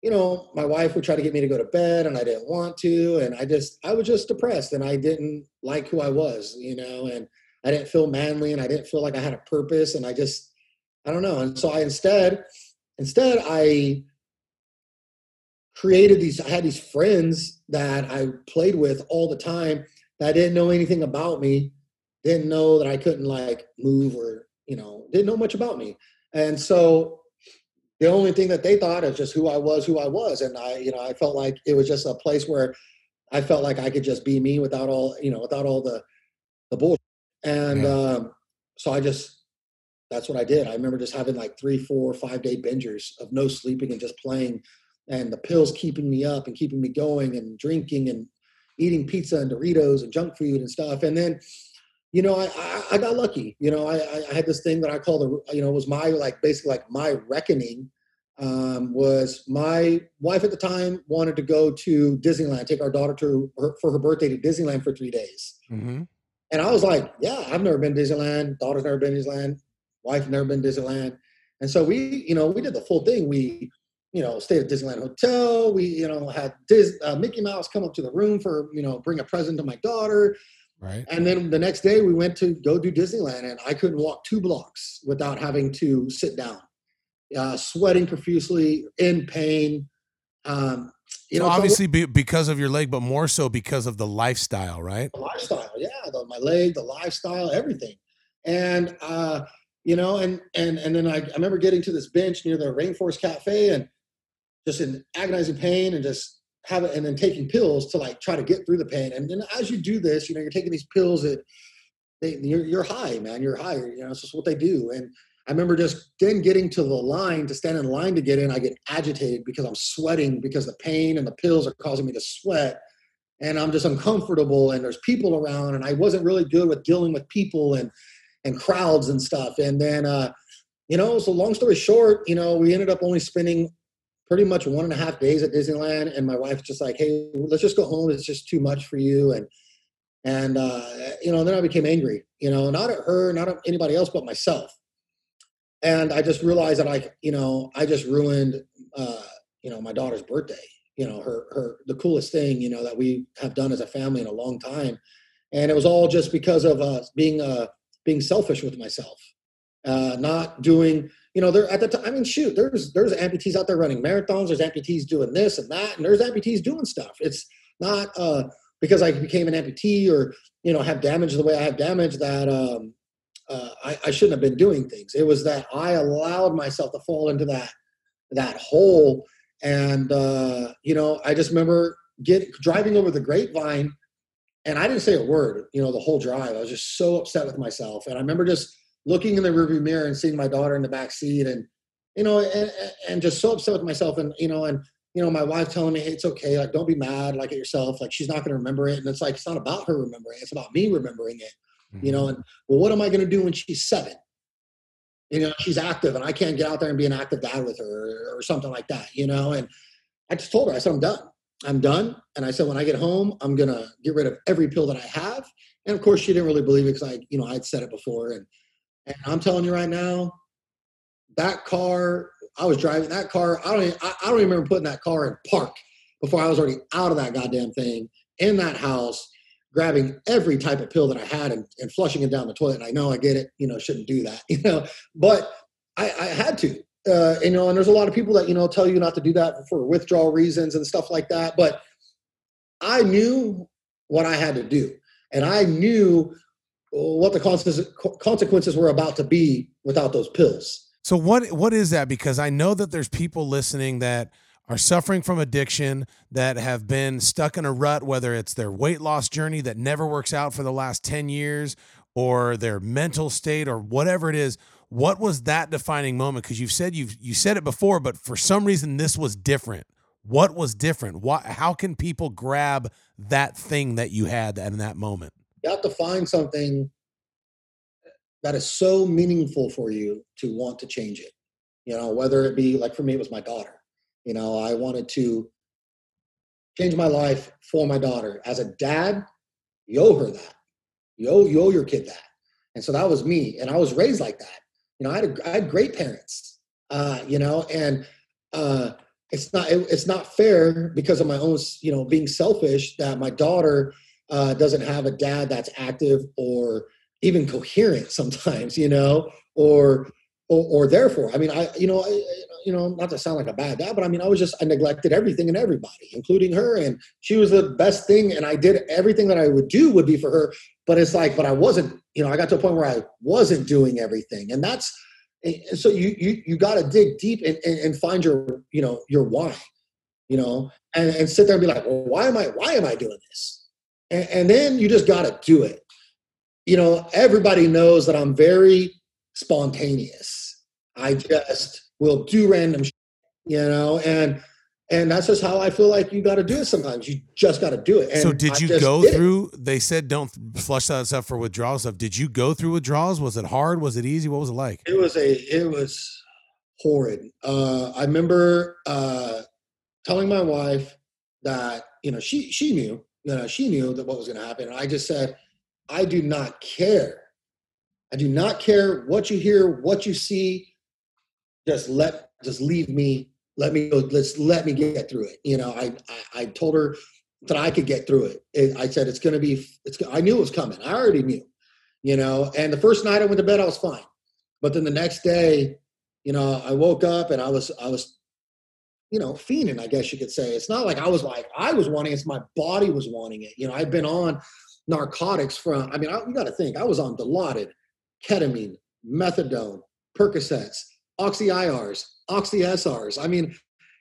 you know, my wife would try to get me to go to bed, and I didn't want to, and I just I was just depressed, and I didn't like who I was, you know, and I didn't feel manly, and I didn't feel like I had a purpose, and I just I don't know, and so I instead instead I created these i had these friends that i played with all the time that didn't know anything about me didn't know that I couldn't like move or you know didn't know much about me, and so the only thing that they thought is just who I was, who I was, and I you know I felt like it was just a place where I felt like I could just be me without all you know without all the the bullshit, and Yeah. um, so I just that's what I did. I remember just having like three, four, five day bingers of no sleeping and just playing, and the pills keeping me up and keeping me going, and drinking and eating pizza and Doritos and junk food and stuff, and then you know, I, I, I got lucky. You know, I, I had this thing that I call the, you know, it was my like basically like my reckoning. Um, was my wife at the time wanted to go to Disneyland, take our daughter to her, for her birthday to Disneyland for three days. Mm-hmm. And I was like, yeah, I've never been to Disneyland. Daughter's never been to Disneyland. Wife never been to Disneyland. And so we, you know, we did the full thing. We, you know, stayed at Disneyland Hotel. We, you know, had Dis, uh, Mickey Mouse come up to the room for, you know, bring a present to my daughter. Right. And then the next day we went to go do Disneyland, and I couldn't walk two blocks without having to sit down, uh, sweating profusely, in pain. Um, you so know, obviously be, because of your leg, but more so because of the lifestyle, right? The lifestyle, yeah, the, my leg, the lifestyle, everything, and uh, you know, and and and then I, I remember getting to this bench near the Rainforest Cafe and just in agonizing pain and just have it, and then taking pills to like try to get through the pain. And then as you do this, you know, you're taking these pills that they, you're, you're high, man, you're high. You know, it's just what they do, and I remember just then getting to the line to stand in line to get in. I get agitated because I'm sweating because the pain and the pills are causing me to sweat. And I'm just uncomfortable and there's people around and I wasn't really good with dealing with people and and crowds and stuff. And then uh, you know, so long story short, you know, we ended up only spending pretty much one and a half days at Disneyland and my wife's just like, hey, let's just go home. It's just too much for you. And and uh, you know, then I became angry, you know, not at her, not at anybody else but myself and I just realized that I, you know, I just ruined, uh, you know, my daughter's birthday. You know, her her the coolest thing, you know, that we have done as a family in a long time, and it was all just because of uh, being uh, being selfish with myself, uh, not doing. You know, there at the time. I mean, shoot, there's there's amputees out there running marathons. There's amputees doing this and that, and there's amputees doing stuff. It's not uh, because I became an amputee or you know have damage the way I have damage that um, uh, I, I, shouldn't have been doing things. It was that I allowed myself to fall into that that hole, and uh, you know, I just remember get driving over the grapevine, and I didn't say a word. You know, the whole drive, I was just so upset with myself, and I remember just looking in the rearview mirror and seeing my daughter in the back seat, and you know, and, and just so upset with myself, and you know, and you know, my wife telling me, hey, it's okay, like don't be mad, like at yourself, like she's not going to remember it, and it's like it's not about her remembering, it's about me remembering it mm-hmm. you know, and well, what am I going to do when she's seven? You know, she's active and I can't get out there and be an active dad with her or, or something like that, you know, and I just told her, I said, I'm done. I'm done. And I said, when I get home, I'm going to get rid of every pill that I have. And of course, she didn't really believe it because I, you know, I'd said it before. And, and I'm telling you right now, that car, I was driving that car. I don't, even, I, I don't remember putting that car in park before I was already out of that goddamn thing in that house grabbing every type of pill that I had and, and flushing it down the toilet. And I know I get it, you know, shouldn't do that, you know, but I, I had to, uh, you know, and there's a lot of people that, you know, tell you not to do that for withdrawal reasons and stuff like that. But I knew what I had to do. And I knew what the consequences were about to be without those pills. So what what is that? Because I know that there's people listening that are suffering from addiction, that have been stuck in a rut, whether it's their weight loss journey that never works out for the last 10 years or their mental state or whatever it is. What was that defining moment? Because you've said you've you said it before, but for some reason this was different. What was different? What how can people grab that thing that you had in that moment? You have to find something that is so meaningful for you to want to change it. You know, whether it be like for me, it was my daughter you know, I wanted to change my life for my daughter. As a dad, you owe her that. You owe, you owe your kid that. And so that was me. And I was raised like that. You know, I had, a, I had great parents, uh, you know, and uh, it's not it, it's not fair because of my own, you know, being selfish that my daughter uh, doesn't have a dad that's active or even coherent sometimes, you know, or or, or therefore. I mean, I you know, I, you know, not to sound like a bad dad, but I mean, I was just I neglected everything and everybody, including her, and she was the best thing, and I did everything that I would do would be for her. But it's like, but I wasn't, you know, I got to a point where I wasn't doing everything, and that's and so you you you got to dig deep and, and, and find your you know your why, you know, and, and sit there and be like, well, why am I why am I doing this? And, and then you just got to do it. You know, everybody knows that I'm very spontaneous. I just will do random, shit, you know, and and that's just how I feel like you got to do it. Sometimes you just got to do it. And so did you go did it. through? They said don't flush that stuff for withdrawal stuff. Did you go through withdrawals? Was it hard? Was it easy? What was it like? It was a. It was horrid. Uh, I remember uh, telling my wife that you know she she knew you know she knew that what was going to happen, and I just said, I do not care. I do not care what you hear, what you see. Just let just leave me. Let me go. Let's let me get through it. You know, I I, I told her that I could get through it. I said it's going to be. It's. I knew it was coming. I already knew. You know, and the first night I went to bed, I was fine. But then the next day, you know, I woke up and I was I was, you know, fiending. I guess you could say. It's not like I was like I was wanting. it, It's my body was wanting it. You know, I've been on narcotics from. I mean, I, you got to think. I was on Dilaudid, ketamine, methadone, Percocets, oxy IRs, oxy SRs. I mean,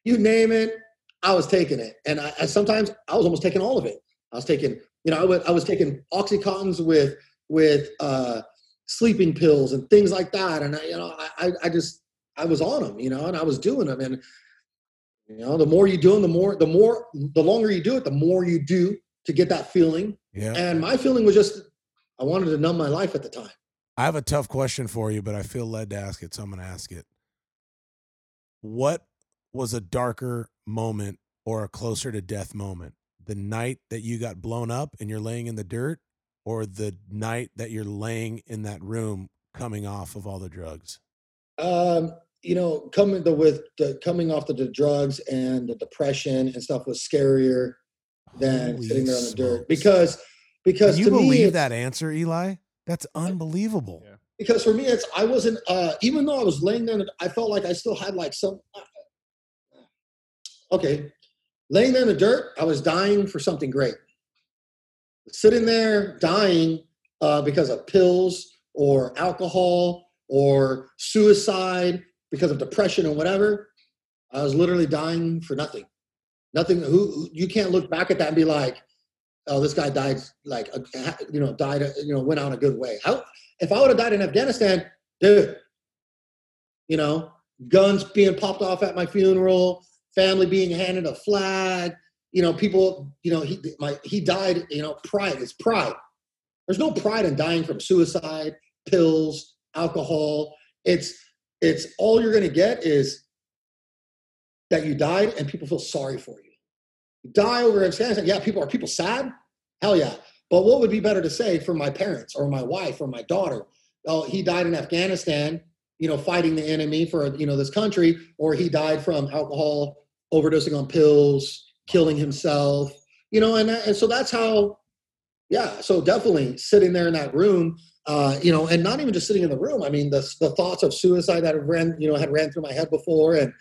you name it, I was taking it, and I, I sometimes I was almost taking all of it. I was taking, you know, I, was taking oxycontins with with uh, sleeping pills and things like that, and I, you know, I I just I was on them, you know, and I was doing them, and you know, the more you do them, the more the more the longer you do it, the more you do to get that feeling. Yeah. And my feeling was just I wanted to numb my life at the time. I have a tough question for you, but I feel led to ask it, so I'm going to ask it. What was a darker moment or a closer to death moment? The night that you got blown up and you're laying in the dirt, or the night that you're laying in that room coming off of all the drugs? Um, you know, coming the with the coming off the, the drugs and the depression and stuff was scarier than Holy sitting there on the dirt because because Can you to me believe it's- that answer, Eli? That's unbelievable. Yeah. because for me it's I wasn't uh even though I was laying there I felt like I still had like some uh, okay laying there in the dirt I was dying for something great sitting there dying uh, because of pills or alcohol or suicide because of depression or whatever I was literally dying for nothing nothing who who- you can't look back at that and be like oh this guy died like uh, a, you know died uh, you know went out a good way How, if I would have died in Afghanistan, dude, you know, guns being popped off at my funeral, family being handed a flag, you know, people, you know, he my he died, you know, pride is pride. There's no pride in dying from suicide, pills, alcohol. It's it's all you're gonna get is that you died and people feel sorry for you. Die over Afghanistan. Yeah, people are people sad? Hell yeah. But what would be better to say for my parents or my wife or my daughter? Oh, he died in Afghanistan, you know, fighting the enemy for you know this country, or he died from alcohol overdosing on pills, killing himself, you know, and, and so that's how, yeah. So definitely sitting there in that room, uh, you know, and not even just sitting in the room. I mean, the the thoughts of suicide that have ran, you know, had ran through my head before, and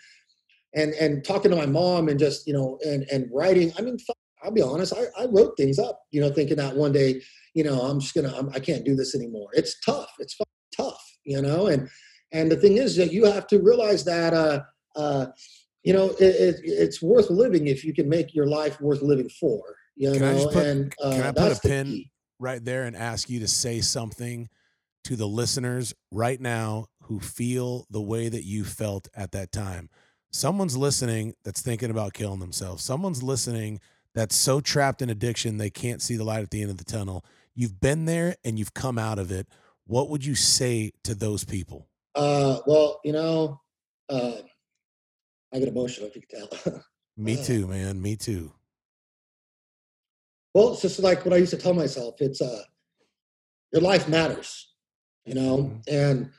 and and talking to my mom and just you know and and writing. i mean i'll be honest. I, I wrote things up, you know, thinking that one day, you know, I'm just gonna, I'm, I can't do this anymore. It's tough. It's tough, you know. And and the thing is that you have to realize that, uh, uh, you know, it, it, it's worth living if you can make your life worth living for. You Can I know, put- and uh, can I put a pin key. right there and ask you to say something to the listeners right now who feel the way that you felt at that time. Someone's listening that's thinking about killing themselves. Someone's listening that's so trapped in addiction they can't see the light at the end of the tunnel. You've been there and you've come out of it. What would you say to those people? Uh, well, you know, uh, I get emotional if you can tell. Me Uh, too, man. Me too. Well, it's just like what I used to tell myself. It's uh, your life matters, you know. Mhm. And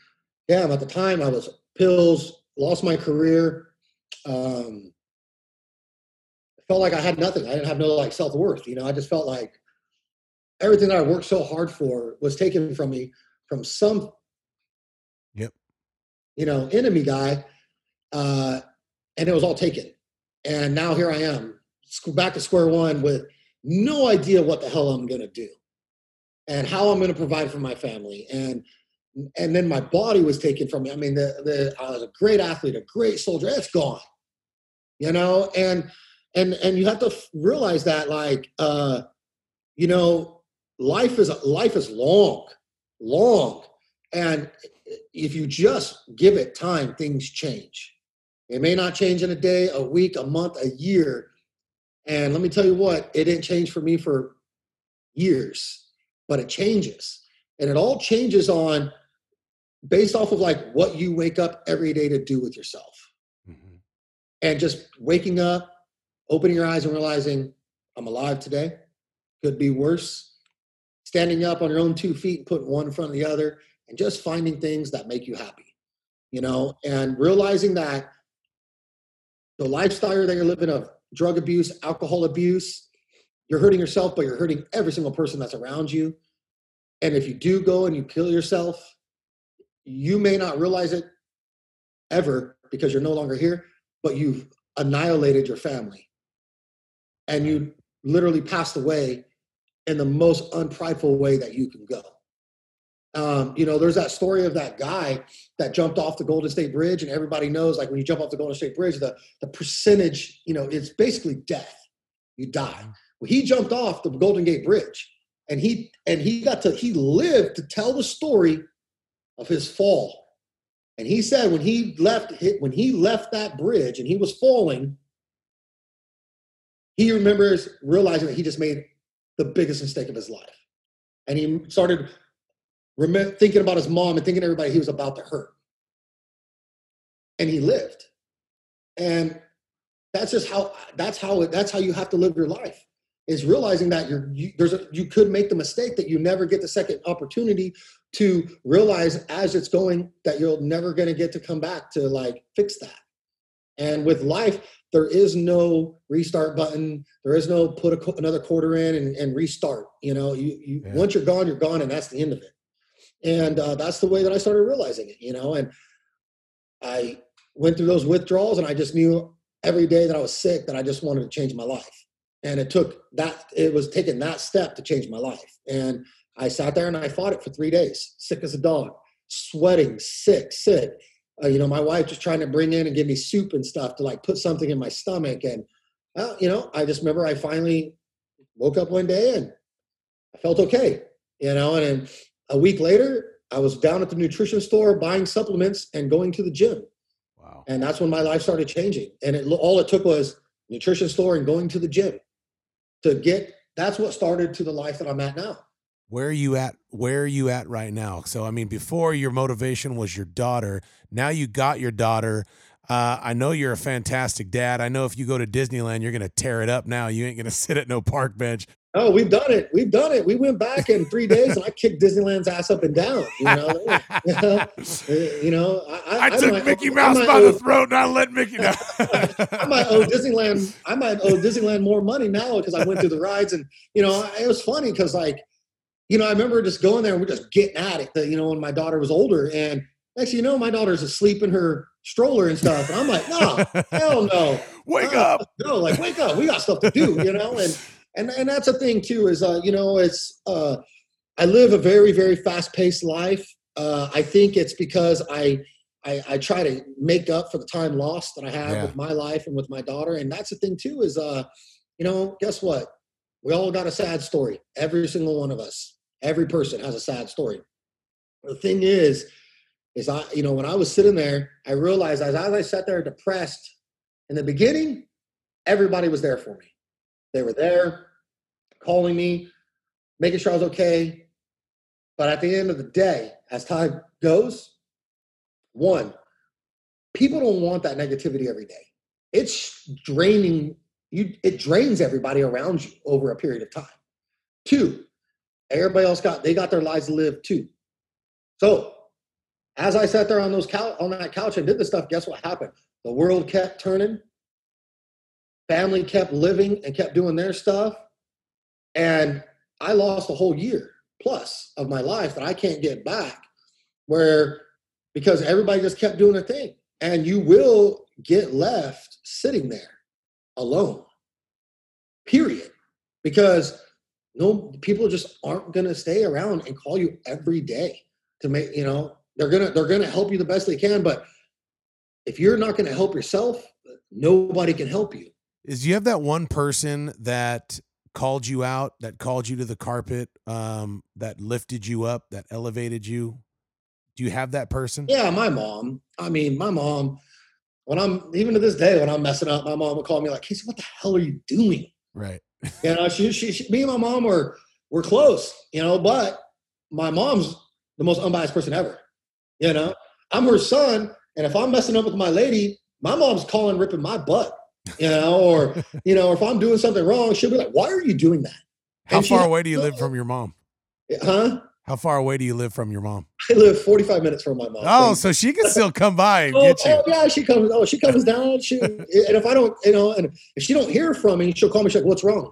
yeah, at the time I was pills, lost my career. Um, I felt like I had nothing. I didn't have no like self worth. You know, I just felt like everything that I worked so hard for was taken from me from some, Yep. you know, enemy guy, uh, and it was all taken. And now here I am, back to square one with no idea what the hell I'm going to do and how I'm going to provide for my family. And and then my body was taken from me. I mean, the, the I was a great athlete, a great soldier. It's gone, you know. And and and you have to f- realize that, like, uh, you know, life is life is long, long, and if you just give it time, things change. It may not change in a day, a week, a month, a year. And let me tell you what, it didn't change for me for years, but it changes. And it all changes on based off of like what you wake up every day to do with yourself. And just waking up, opening your eyes and realizing I'm alive today. Could be worse. Standing up on your own two feet and putting one in front of the other and just finding things that make you happy. You know, and realizing that the lifestyle that you're living of drug abuse, alcohol abuse, you're hurting yourself, but you're hurting every single person that's around you. And if you do go and you kill yourself, you may not realize it ever because you're no longer here, but you've annihilated your family. And you literally passed away in the most unprideful way that you can go. Um, you know, there's that story of that guy that jumped off the Golden State Bridge, and everybody knows, like when you jump off the Golden State Bridge, the the percentage, you know, it's basically death. You die. Well, he jumped off the Golden Gate Bridge, and he and he got to he lived to tell the story of his fall. And he said when he left when he left that bridge and he was falling, he remembers realizing that he just made the biggest mistake of his life. And he started thinking about his mom and thinking everybody he was about to hurt. And he lived. And that's just how that's how that's how you have to live your life is realizing that you're you, there's a, you could make the mistake that you never get the second opportunity to realize as it's going that you're never going to get to come back to like fix that. And with life there is no restart button. There is no put a, another quarter in and, and restart you know? You, you yeah. once you're gone you're gone and that's the end of it. And uh, that's the way that i started realizing it you know? And i went through those withdrawals and i just knew every day that i was sick that i just wanted to change my life. And it took that it was taking that step to change my life. And i sat there and i fought it for three days sick as a dog sweating sick sick. Uh, you know my wife just trying to bring in and give me soup and stuff to like put something in my stomach. And uh, you know i just remember i finally woke up one day and i felt okay you know and then a week later i was down at the nutrition store buying supplements and going to the gym. Wow. And that's when my life started changing. And it all it took was nutrition store and going to the gym to get that's what started to the life that I'm at now. Where are you at? Where are you at right now? So, I mean, before your motivation was your daughter. Now you got your daughter. Uh, I know you're a fantastic dad. I know if you go to Disneyland, you're going to tear it up now. You ain't going to sit at no park bench. Oh, we've done it. We've done it. We went back in three days and I kicked Disneyland's ass up and down. You know, you know. I, I, I took might, Mickey Mouse by owe, the throat and I let Mickey know. I might owe Disneyland. I might owe Disneyland more money now because I went through the rides and you know it was funny because like you know I remember just going there and we're just getting at it. You know when my daughter was older and actually you know my daughter's asleep in her stroller and stuff and I'm like no hell no wake uh, up no like wake up we got stuff to do you know and and and that's a thing too is uh, you know it's uh, I live a very very fast paced life. Uh, I think it's because I, I, I try to make up for the time lost that I have yeah. with my life and with my daughter. And that's the thing too is uh, you know guess what we all got a sad story. Every single one of us, every person has a sad story. The thing is, is I you know when I was sitting there, I realized as, I sat there depressed in the beginning, everybody was there for me. They were there calling me, making sure I was okay. But at the end of the day, as time goes, one, people don't want that negativity every day. It's draining you, it drains everybody around you over a period of time. Two, everybody else got they got their lives to live too. So as I sat there on those couch on that couch and did this stuff, guess what happened? The world kept turning family kept living and kept doing their stuff. And I lost a whole year plus of my life that I can't get back where because everybody just kept doing their thing. And you will get left sitting there alone. Period. Because no people just aren't gonna stay around and call you every day to make, you know, they're gonna they're gonna help you the best they can. But if you're not gonna help yourself, nobody can help you is you have that one person that called you out, that called you to the carpet, um, that lifted you up, that elevated you? Do you have that person? Yeah, my mom. I mean, my mom. when I'm even to this day when I'm messing up, my mom would call me like, Casey, what the hell are you doing? Right. You know, she, she, she me and my mom were were close, you know, but my mom's the most unbiased person ever. You know, I'm her son, and if I'm messing up with my lady, my mom's calling ripping my butt. You know, or you know, if I'm doing something wrong, she'll be like, "Why are you doing that?" How And far away do you live from your mom? Huh? How far away do you live from your mom? I live 45 minutes from my mom. Oh, so she can still come by and Oh, get you. oh, yeah, she comes. Oh, she comes down. She and if I don't, you know, and if she don't hear from me, she'll call me. She's like, "What's wrong?"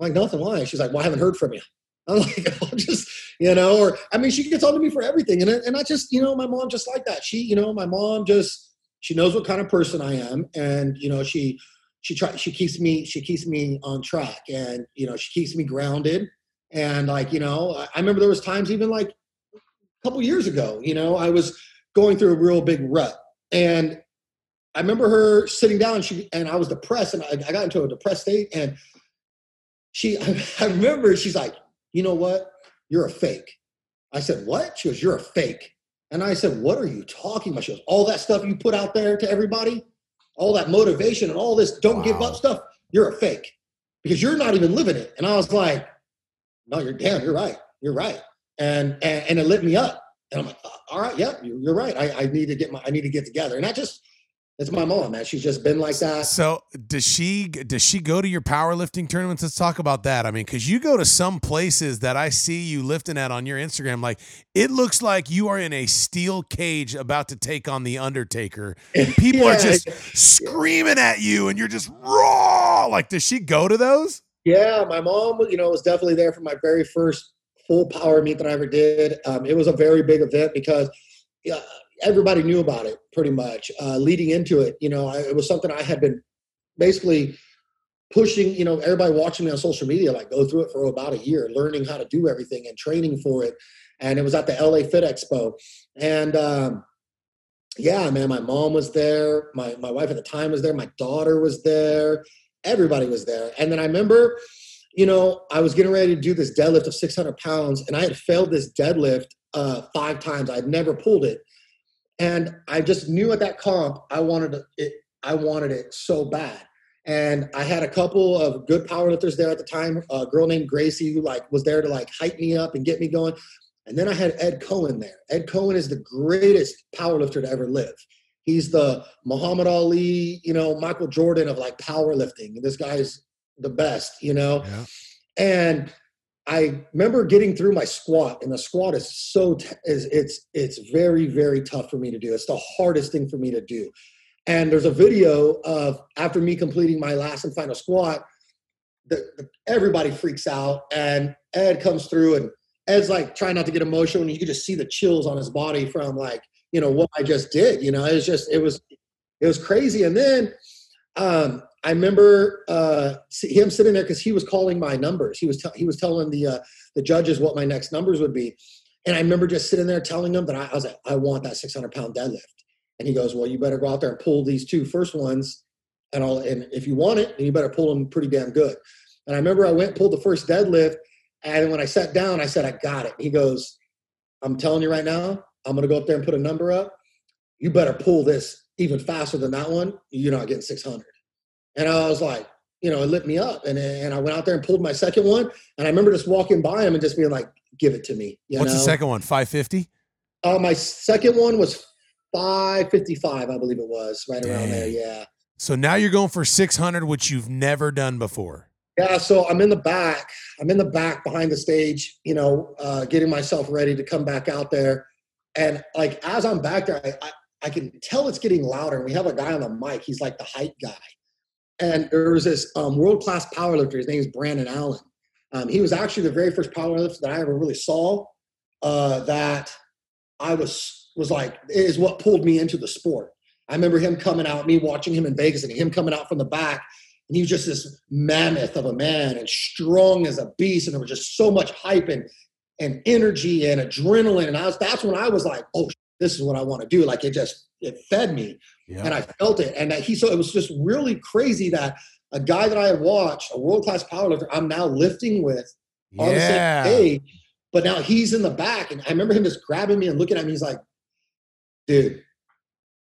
I'm like, "Nothing. Why?" She's like, "Well, I haven't heard from you." I'm like, "I'll just, you know," or I mean, she gets on to me for everything, and I- and I just, you know, my mom just like that. She, you know, my mom just she knows what kind of person I am, and you know, she she try she keeps me she keeps me on track, and you know, she keeps me grounded, and like you know, I, remember there was times even like couple years ago, you know, I was going through a real big rut. And I remember her sitting down she and I was depressed and I, I got into a depressed state and she I remember she's like, you know what? You're a fake. I said, what? She goes, You're a fake. And I said, What are you talking about? She goes, All that stuff you put out there to everybody, all that motivation and all this don't give up stuff, you're a fake. Because you're not even living it. And I was like, No, you're damn, you're right. You're right. And and, and it lit me up. And I'm like, uh, all right, yeah, you're, right. I, I need to get my I need to get together. And I just it's my mom, man. She's just been like that. So does she does she go to your powerlifting tournaments? Let's talk about that. I mean, because you go to some places that I see you lifting at on your Instagram, like it looks like you are in a steel cage about to take on the Undertaker. And people are just screaming at you, and you're just raw. Like, does she go to those? Yeah, my mom, you know, was definitely there for my very first full power meet that I ever did. Um, it was a very big event because yeah, everybody knew about it pretty much. Uh, leading into it, you know, I, it was something I had been basically pushing. You know, everybody watching me on social media, like go through it for about a year, learning how to do everything and training for it. And it was at the LA Fit Expo, and um, yeah, man, my mom was there. My my wife at the time was there. My daughter was there. Everybody was there. And then I remember, you know, I was getting ready to do this deadlift of 600 pounds, and I had failed this deadlift uh, five times. I'd never pulled it, and I just knew at that comp I wanted it. I wanted it so bad. And I had a couple of good powerlifters there at the time. A girl named Gracie who like was there to like hype me up and get me going. And then I had Ed Coan there. Ed Coan is the greatest powerlifter to ever live. He's the Muhammad Ali, you know, Michael Jordan of like powerlifting. This guy's the best, you know. Yeah. And I remember getting through my squat, and the squat is so t- is it's it's very very tough for me to do. It's the hardest thing for me to do. And there's a video of after me completing my last and final squat, the, the, everybody freaks out, and Ed comes through, and Ed's like trying not to get emotional, and you can just see the chills on his body from like you know what I just did. You know, it was just it was it was crazy. And then um, I remember uh, him sitting there because he was calling my numbers. He was tell he was telling the uh, the judges what my next numbers would be, and I remember just sitting there telling them that I, I was like, I want that 600 pound deadlift. And he goes, Well, you better go out there and pull these two first ones, and I'll and if you want it, then you better pull them pretty damn good. And I remember I went pulled the first deadlift, and when I sat down, I said, I got it. He goes, I'm telling you right now, I'm gonna go up there and put a number up. You better pull this even faster than that one. You're not getting 600. And I was like, you know, it lit me up. And, and I went out there and pulled my second one. And I remember just walking by him and just being like, give it to me. You What's know? the second one? Five fifty. Uh, my second one was 555, I believe it was, right around there. Yeah. So now you're going for six hundred, which you've never done before. Yeah, so I'm in the back. I'm in the back behind the stage, you know, uh, getting myself ready to come back out there. And like as I'm back there, I, I, I can tell it's getting louder. And we have a guy on the mic. He's like the hype guy. And there was this um, world class powerlifter. His name is Brandon Allen. Um, he was actually the very first powerlifter that I ever really saw. Uh, that I was was like is what pulled me into the sport. I remember him coming out, me watching him in Vegas, and him coming out from the back and he was just this mammoth of a man and strong as a beast and there was just so much hype and and energy and adrenaline and I was that's when I was like oh this is what I want to do like it just it fed me Yeah. and I felt it and that he so it was just really crazy that a guy that I had watched a world class powerlifter I'm now lifting with on the same yeah. stage but now he's in the back and I remember him just grabbing me and looking at me he's like dude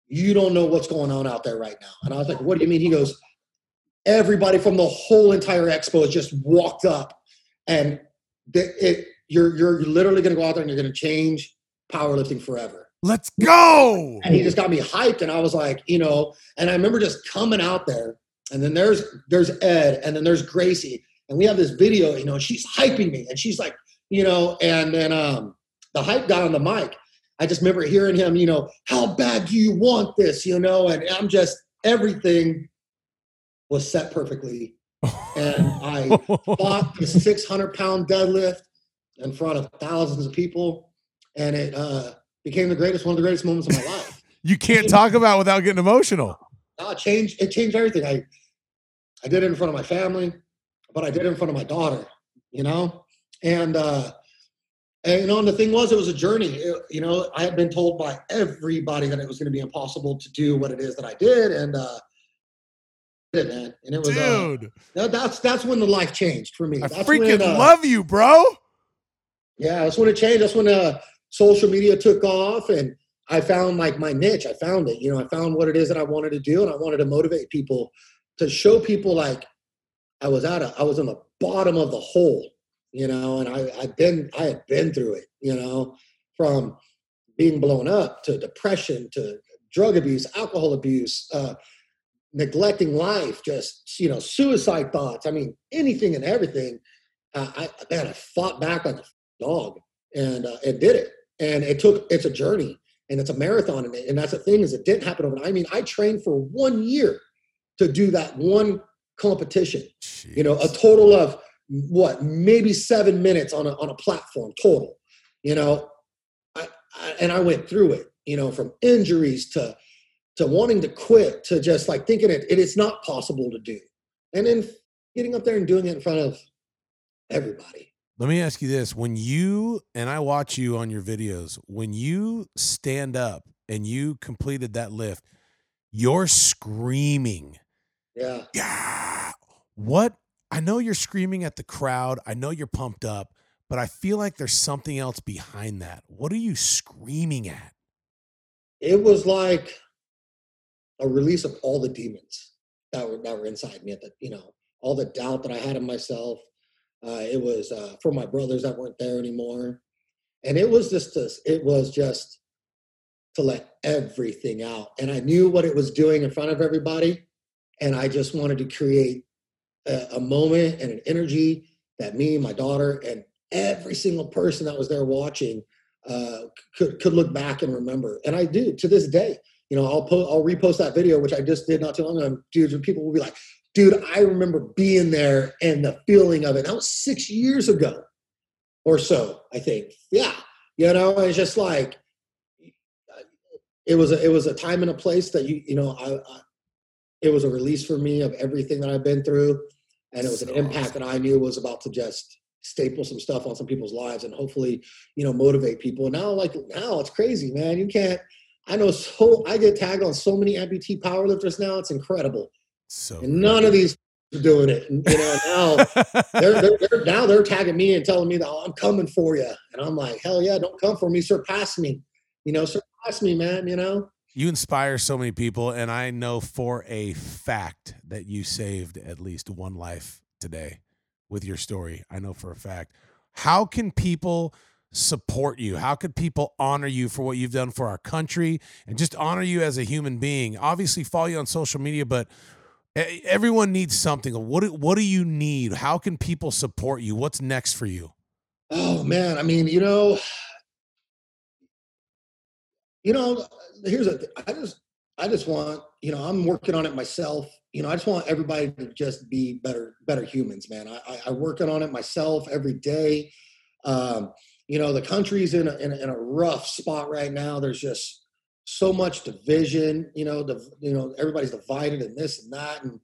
you don't know what's going on out there right now. And I was like, what do you mean? He goes, everybody from the whole entire expo has just walked up and it, it you're, you're literally going to go out there and you're going to change powerlifting forever. Let's go. And he just got me hyped. And I was like, you know, and I remember just coming out there and then there's, there's Ed and then there's Gracie and we have this video, you know, she's hyping me and she's like, you know, and then, um, the hype guy on the mic, I just remember hearing him, you know, how bad do you want this, you know, and I'm just, everything was set perfectly. And I fought the 600 pound deadlift in front of thousands of people. And it uh, became the greatest, one of the greatest moments of my life. you can't talk about without getting emotional. No, it changed, it changed everything. I, I did it in front of my family, but I did it in front of my daughter, you know? And, uh, and you know, and the thing was, it was a journey. It, you know, I had been told by everybody that it was going to be impossible to do what it is that I did, and uh, it, man. And it was, dude. Uh, that, that's that's when the life changed for me. I that's freaking when, uh, love you, bro. Yeah, that's when it changed. That's when uh, social media took off, and I found like my niche. I found it. You know, I found what it is that I wanted to do, and I wanted to motivate people to show people like I was at a, I was on the bottom of the hole you know, and I, I've been, I had been through it, you know, from being blown up to depression to drug abuse, alcohol abuse, uh, neglecting life, just, you know, suicide thoughts. I mean, anything and everything. Uh, I, man, I fought back like a dog and, uh, and did it. And it took, it's a journey and it's a marathon. And, and that's the thing is it didn't happen overnight. I mean, I trained for one year to do that one competition, Jeez. you know, a total of what maybe seven minutes on a on a platform total. You know, I, I, and I went through it. You know, from injuries to to wanting to quit to just like thinking it it is not possible to do, and then getting up there and doing it in front of everybody. Let me ask you this: When you and I watch you on your videos, when you stand up and you completed that lift, you're screaming. Yeah. Yeah. What I know you're screaming at the crowd. I know you're pumped up, but I feel like there's something else behind that. What are you screaming at? It was like a release of all the demons that were that were inside me at the, you know, all the doubt that I had in myself. Uh, it was uh, for my brothers that weren't there anymore, and it was just this. It was just to let everything out, and I knew what it was doing in front of everybody, and I just wanted to create a, a moment and an energy that me, my daughter, and every single person that was there watching uh, could could look back and remember. And I do to this day. You know, I'll post, I'll repost that video, which I just did not too long ago. Dudes and people will be like, "Dude, I remember being there and the feeling of it." That was six years ago, or so, I think. Yeah, you know, it's just like it was a it was a time and a place that you you know I, I it was a release for me of everything that I've been through and it was an impact that I knew was about to just staple some stuff on some people's lives and hopefully, you know, motivate people. And now, like now, it's crazy, man. You can't. I know so I get tagged on so many amputee powerlifters now. It's incredible. So and none of these are doing it. And, you know, now they're, they're, they're, now they're tagging me and telling me that oh, I'm coming for you. And I'm like, hell yeah, don't come for me, surpass me. You know, surpass me, man. You know you inspire so many people and i know for a fact that you saved at least one life today with your story i know for a fact how can people support you how could people honor you for what you've done for our country and just honor you as a human being obviously follow you on social media but everyone needs something what do, what do you need how can people support you what's next for you oh man i mean you know you know, here's a. I just, I just want, you know, I'm working on it myself. You know, I just want everybody to just be better, better humans, man. I, I, I working on it myself every day. Um, you know, the country's in a, in a, in a rough spot right now. There's just so much division. You know, the, you know, everybody's divided and this and that, and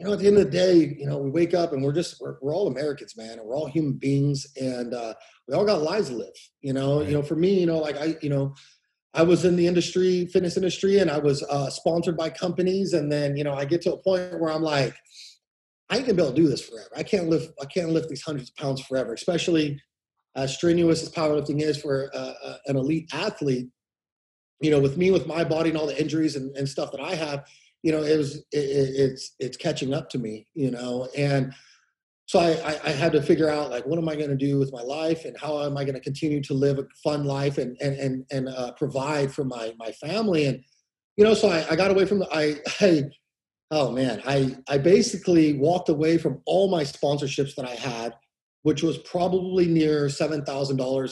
you know, at the end of the day, you know, we wake up and we're just we're, we're all Americans, man, and we're all human beings, and uh, we all got lives to live. You know, right. you know, for me, you know, like I, you know, I was in the industry, fitness industry, and I was uh, sponsored by companies. And then, you know, I get to a point where I'm like, I ain't gonna be able to do this forever. I can't lift, I can't lift these hundreds of pounds forever, especially as strenuous as powerlifting is for uh, uh, an elite athlete. You know, with me, with my body and all the injuries and, and stuff that I have, you know, it was, it, it's, it's catching up to me, you know, and so I, I, had to figure out like, what am I going to do with my life and how am I going to continue to live a fun life and, and, and, and uh, provide for my, my family. And, you know, so I, I got away from the, I, I, oh man, I, I basically walked away from all my sponsorships that I had which was probably near $7,000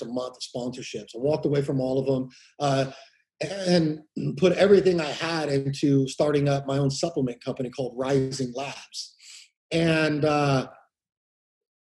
a month of sponsorships. I walked away from all of them uh, and put everything I had into starting up my own supplement company called Rising Labs. And uh,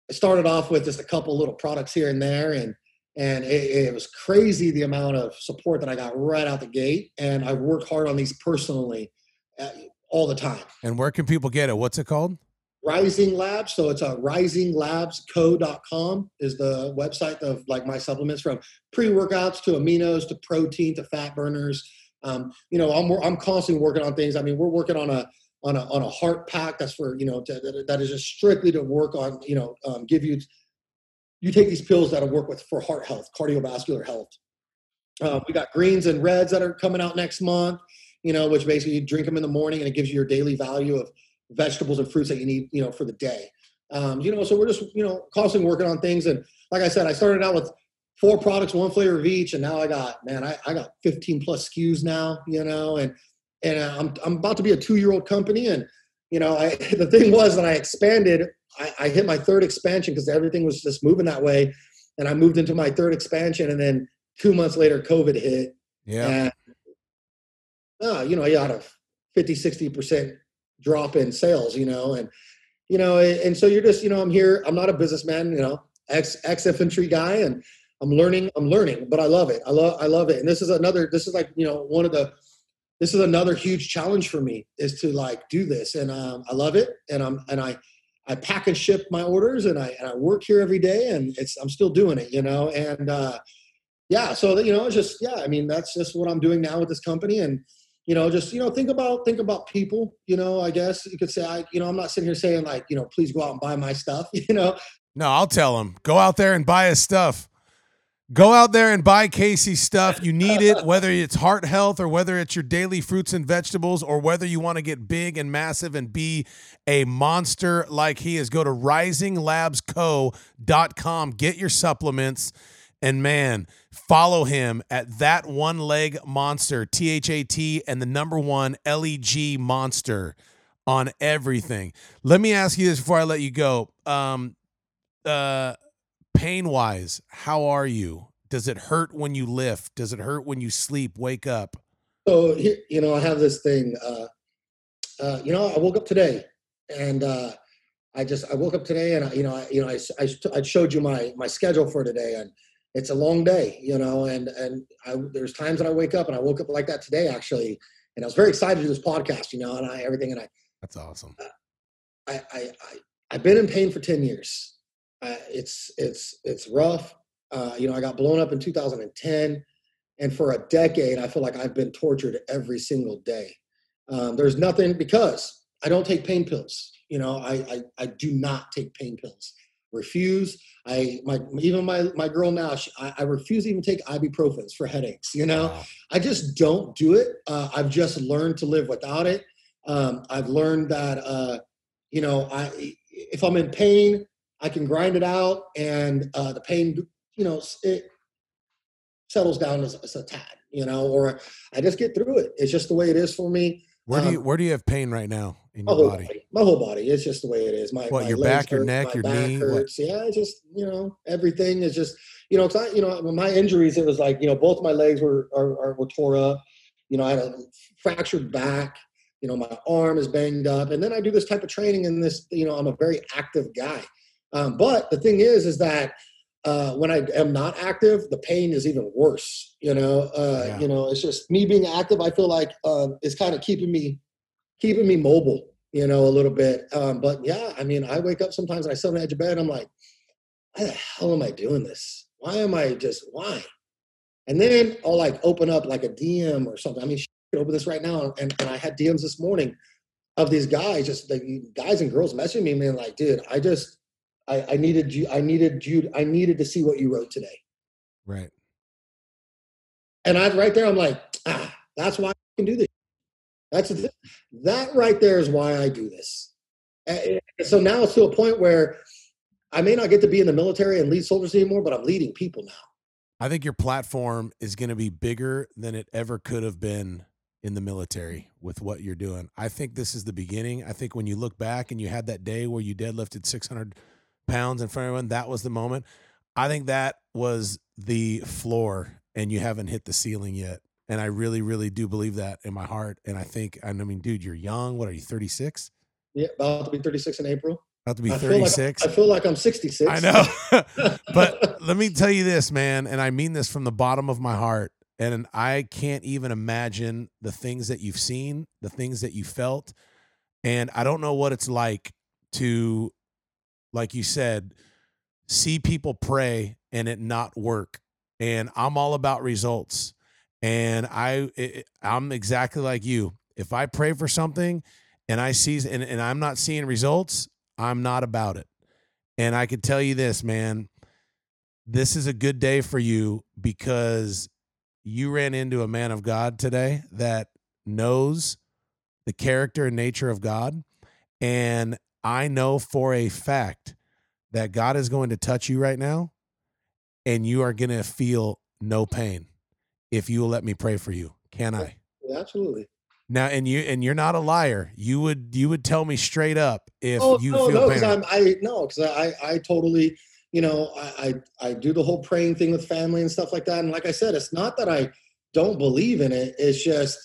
I started off with just a couple little products here and there. And and it, it, was crazy the amount of support that I got right out the gate. And I worked hard on these personally uh, all the time. And where can people get it? What's it called? Rising Labs. So it's a risinglabsco.com is the website of like my supplements from pre-workouts to aminos to protein to fat burners. Um, you know, I'm, I'm constantly working on things. I mean, we're working on a, on a, on a heart pack that's for, you know, to, that is just strictly to work on, you know, um, give you, you take these pills that'll work with for heart health, cardiovascular health. Uh, we got greens and reds that are coming out next month, you know, which basically you drink them in the morning and it gives you your daily value of vegetables and fruits that you need, you know, for the day. Um, you know, so we're just, you know, constantly working on things. And like I said, I started out with four products, one flavor of each, and now I got, man, I, I got 15 plus SKUs now, you know, and and I'm I'm about to be a two year old company, and you know, I the thing was that I expanded. I, I hit my third expansion because everything was just moving that way, and I moved into my third expansion, and then two months later, COVID hit. Yeah. And, uh, you know, you got a 50, 60 percent drop in sales, you know, and you know, and so you're just, you know, I'm here. I'm not a businessman, you know, ex ex infantry guy, and I'm learning. I'm learning, but I love it. I love. I love it. And this is another. This is like you know one of the. This is another huge challenge for me is to like do this, and um, I love it. And I'm and I. I pack and ship my orders, and I and I work here every day, and it's I'm still doing it, you know. And uh, yeah, so you know, it's just yeah. I mean, that's just what I'm doing now with this company, and you know just you know think about think about people you know i guess you could say i you know i'm not sitting here saying like you know please go out and buy my stuff you know? No i'll tell them go out there and buy his stuff. Go out there and buy casey's stuff. You need it whether it's heart health or whether it's your daily fruits and vegetables or whether you want to get big and massive and be a monster like he is. Go to risinglabsco.com get your supplements and man, follow him at that one leg monster, T H A T, and the number one L E G monster on everything. Let me ask you this before I let you go. Um, uh, pain wise, how are you? Does it hurt when you lift? Does it hurt when you sleep? Wake up. So you know, I have this thing. Uh, uh, you know, I woke up today, and uh, I just I woke up today, and I, you know, I, you know, I, I, I showed you my my schedule for today, and it's a long day, you know, and and I, there's times that I wake up and I woke up like that today actually, and I was very excited to do this podcast, you know, and I everything and I. That's awesome. Uh, I, I I I've been in pain for ten years. Uh, it's it's it's rough. Uh, you know, I got blown up in 2010, and for a decade, I feel like I've been tortured every single day. Um, there's nothing because I don't take pain pills. You know, I, I I do not take pain pills refuse. I my even my my girl now, she, I, I, refuse to even take ibuprofens for headaches. You know, wow. I just don't do it. Uh, I've just learned to live without it. Um, I've learned that uh, you know, I if I'm in pain, I can grind it out, and uh, the pain, you know, it settles down as, as a tad. You know, or I just get through it. It's just the way it is for me. Where do you where do you have pain right now in your body? body? My whole body. It's just the way it is. My what my your back, hurt, your neck, your knee. Hurts. What? Yeah, just you know everything is just you know I you know my injuries it was like you know both my legs were are, are, were tore up. You know I had a fractured back. You know my arm is banged up, and then I do this type of training and this you know I'm a very active guy. Um, but the thing is, is that uh, when I am not active, the pain is even worse. You know, uh, yeah. you know, it's just me being active. I feel like uh, is kind of keeping me keeping me mobile. You know, a little bit. Um, but yeah, I mean, I wake up sometimes and I sit on the edge of bed. I'm like, why the hell am I doing this? Why am I just why? And then I'll like open up like a DM or something. I mean, open this right now, and, and I had DMs this morning of these guys, just the guys and girls messaging me, man, like, dude, I just I, I needed you. I needed you. I needed to see what you wrote today. Right. And I right there, I'm like, ah, that's why I can do this. That's that right there is why I do this. And so now it's to a point where I may not get to be in the military and lead soldiers anymore, but I'm leading people now. I think your platform is going to be bigger than it ever could have been in the military with what you're doing. I think this is the beginning. I think when you look back and you had that day where you deadlifted 600 pounds in front of everyone, that was the moment. I think that was the floor and you haven't hit the ceiling yet. And I really, really do believe that in my heart. And I think, I mean, dude, you're young. What are you, 36? Yeah, about to be 36 in April. About to be 36. I feel, like, I feel like I'm 66. I know. but let me tell you this, man, and I mean this from the bottom of my heart. And I can't even imagine the things that you've seen, the things that you felt. And I don't know what it's like to, like you said, see people pray and it not work. And I'm all about results. And I, it, I'm exactly like you. If I pray for something and I see, and, and I'm not seeing results, I'm not about it. And I can tell you this, man, this is a good day for you because you ran into a man of God today that knows the character and nature of God. And I know for a fact that God is going to touch you right now and you are going to feel no pain if you will let me pray for you. Can I? Absolutely. Now, and you and you're not a liar. You would you would tell me straight up if oh, you no, feel no, pain. I'm, I no, because I I totally you know I, I I do the whole praying thing with family and stuff like that. And like I said, it's not that I don't believe in it. It's just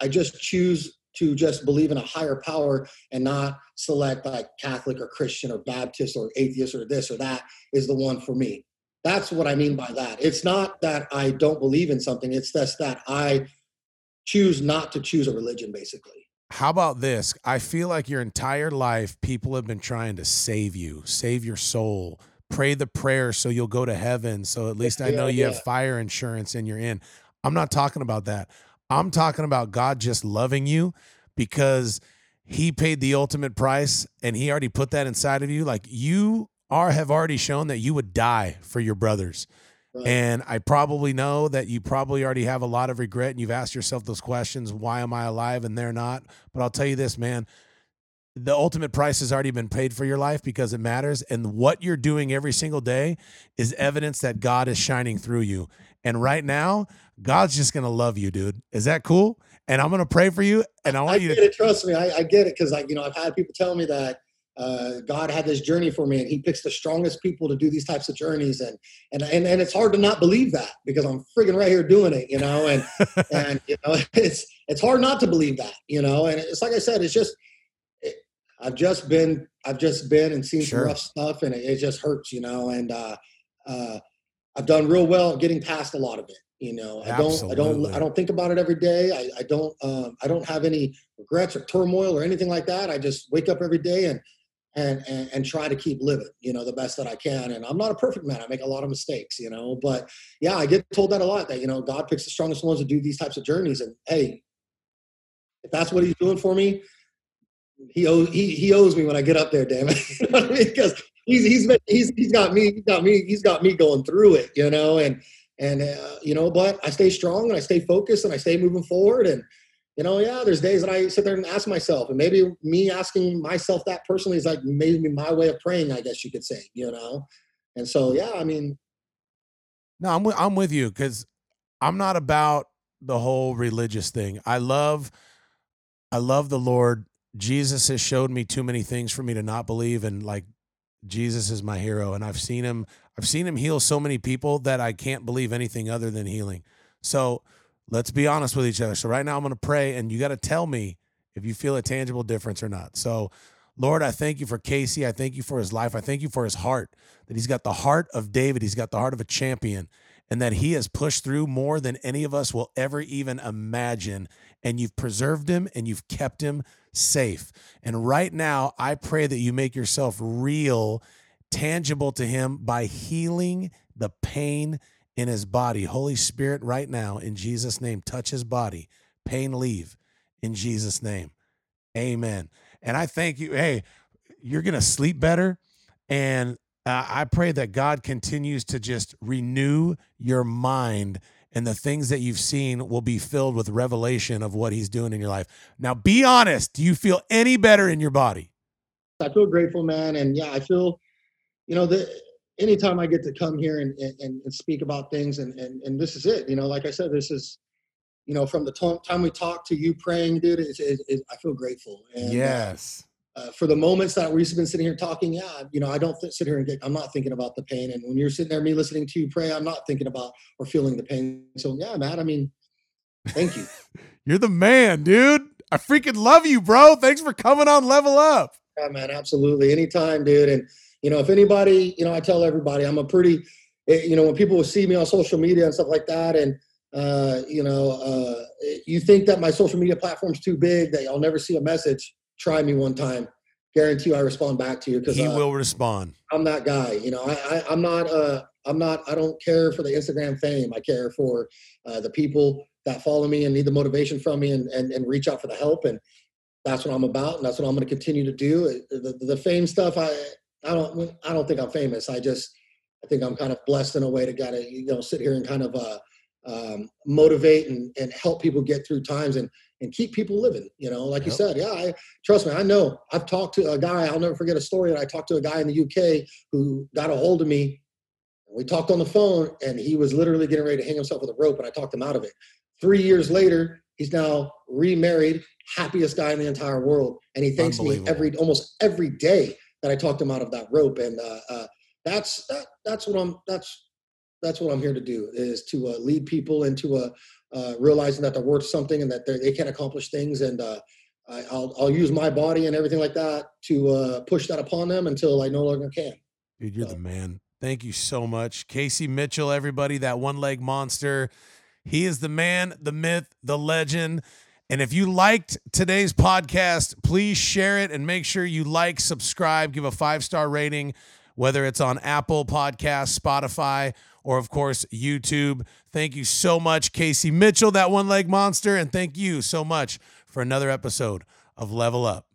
I just choose to just believe in a higher power and not select like Catholic or Christian or Baptist or atheist or this or that is the one for me. That's what I mean by that. It's not that I don't believe in something. It's just that I choose not to choose a religion, basically. How about this? I feel like your entire life, people have been trying to save you, save your soul, pray the prayer so you'll go to heaven. So at least I know you have fire insurance and you're in. I'm not talking about that. I'm talking about God just loving you because he paid the ultimate price and he already put that inside of you. Like you are have already shown that you would die for your brothers. And I probably know that you probably already have a lot of regret and you've asked yourself those questions why am I alive and they're not? But I'll tell you this, man, the ultimate price has already been paid for your life because it matters. And what you're doing every single day is evidence that God is shining through you. And right now, God's just going to love you, dude. Is that cool? And I'm going to pray for you. And I want I you to it, trust me. I, I get it because, like, you know, I've had people tell me that uh, God had this journey for me, and He picks the strongest people to do these types of journeys, and and and, and it's hard to not believe that because I'm friggin' right here doing it, you know, and and you know it's it's hard not to believe that, you know, and it's like I said, it's just it, I've just been I've just been and seen sure. some rough stuff, and it, it, just hurts, you know, and uh, uh, I've done real well getting past a lot of it. You know, I don't, I don't, I don't think about it every day. I, I don't, um, I don't have any regrets or turmoil or anything like that. I just wake up every day and and, and, and try to keep living, you know, the best that I can. And I'm not a perfect man. I make a lot of mistakes, you know, but yeah, I get told that a lot that, you know, God picks the strongest ones to do these types of journeys. And hey, if that's what he's doing for me, he owes, he, he owes me when I get up there, damn it. Because he's, he's, he's, he's got me, he's got me, he's got me going through it, you know, and, and, uh, you know, but I stay strong and I stay focused and I stay moving forward and, you know, yeah, there's days that I sit there and ask myself, and maybe me asking myself that personally is like maybe my way of praying, I guess you could say, you know. And so, yeah, I mean, no, I'm with, I'm with you because I'm not about the whole religious thing. I love, I love the Lord. Jesus has showed me too many things for me to not believe, and like Jesus is my hero, and I've seen him. I've seen him heal so many people that I can't believe anything other than healing. So let's be honest with each other. So right now I'm going to pray and you got to tell me if you feel a tangible difference or not. So Lord, I thank you for Casey. I thank you for his life. I thank you for his heart, that he's got the heart of David. He's got the heart of a champion, and that he has pushed through more than any of us will ever even imagine. And you've preserved him and you've kept him safe. And right now, I pray that you make yourself real, tangible to him by healing the pain in his body. Holy Spirit, right now, in Jesus' name, touch his body. Pain leave in Jesus' name. Amen. And I thank you. Hey, you're going to sleep better. And uh, I pray that God continues to just renew your mind and the things that you've seen will be filled with revelation of what he's doing in your life. Now, be honest. Do you feel any better in your body? I feel grateful, man. And yeah, I feel, you know, that anytime I get to come here and, and, and speak about things, and, and, and this is it, you know, like I said, this is, you know, from the time we talked to you praying, dude, it's, it's, it's, I feel grateful. And, uh, yes. Uh, for the moments that we've been sitting here talking, yeah, you know, I don't th- sit here and get, I'm not thinking about the pain. And when you're sitting there, me listening to you pray, I'm not thinking about or feeling the pain. So yeah, Matt, I mean, thank you. you're the man, dude. I freaking love you, bro. Thanks for coming on Level Up. Yeah, man, absolutely. Anytime, dude. And, you know, if anybody, you know, I tell everybody I'm a pretty, eh, you know, when people will see me on social media and stuff like that, and, uh, you know, uh, you think that my social media platform's too big, that I'll never see a message, try me one time. Guarantee you I respond back to you because he uh, will respond. I'm that guy. You know, I, I, I'm not, uh, I'm not, I don't care for the Instagram fame. I care for uh, the people that follow me and need the motivation from me and, and, and reach out for the help. And that's what I'm about. And that's what I'm going to continue to do. The, the, the fame stuff, I, I don't, I don't think I'm famous. I just, I think I'm kind of blessed in a way to kind of, you know, sit here and kind of uh, um, motivate and, and help people get through times and, and keep people living. You know, like yep. you said, yeah, I, trust me, I know. I've talked to a guy, I'll never forget a story. That I talked to a guy in the UK who got a hold of me. We talked on the phone and he was literally getting ready to hang himself with a rope and I talked him out of it. Three years later, he's now remarried, happiest guy in the entire world. And he thanks me every, almost every day that I talked him out of that rope. And uh, uh, that's, that, that's what I'm, that's, that's what I'm here to do is to uh, lead people into a, uh, realizing that they're worth something and that they can accomplish things. And uh, I, will I'll use my body and everything like that to uh, push that upon them until I no longer can. Dude, you're so. the man. Thank you so much. Casey Mitchell, everybody, that one leg monster. He is the man, the myth, the legend. And if you liked today's podcast, please share it and make sure you like, subscribe, give a five star rating, whether it's on Apple Podcasts, Spotify, or of course, YouTube. Thank you so much, Casey Mitchell, that one leg monster. And thank you so much for another episode of Level Up.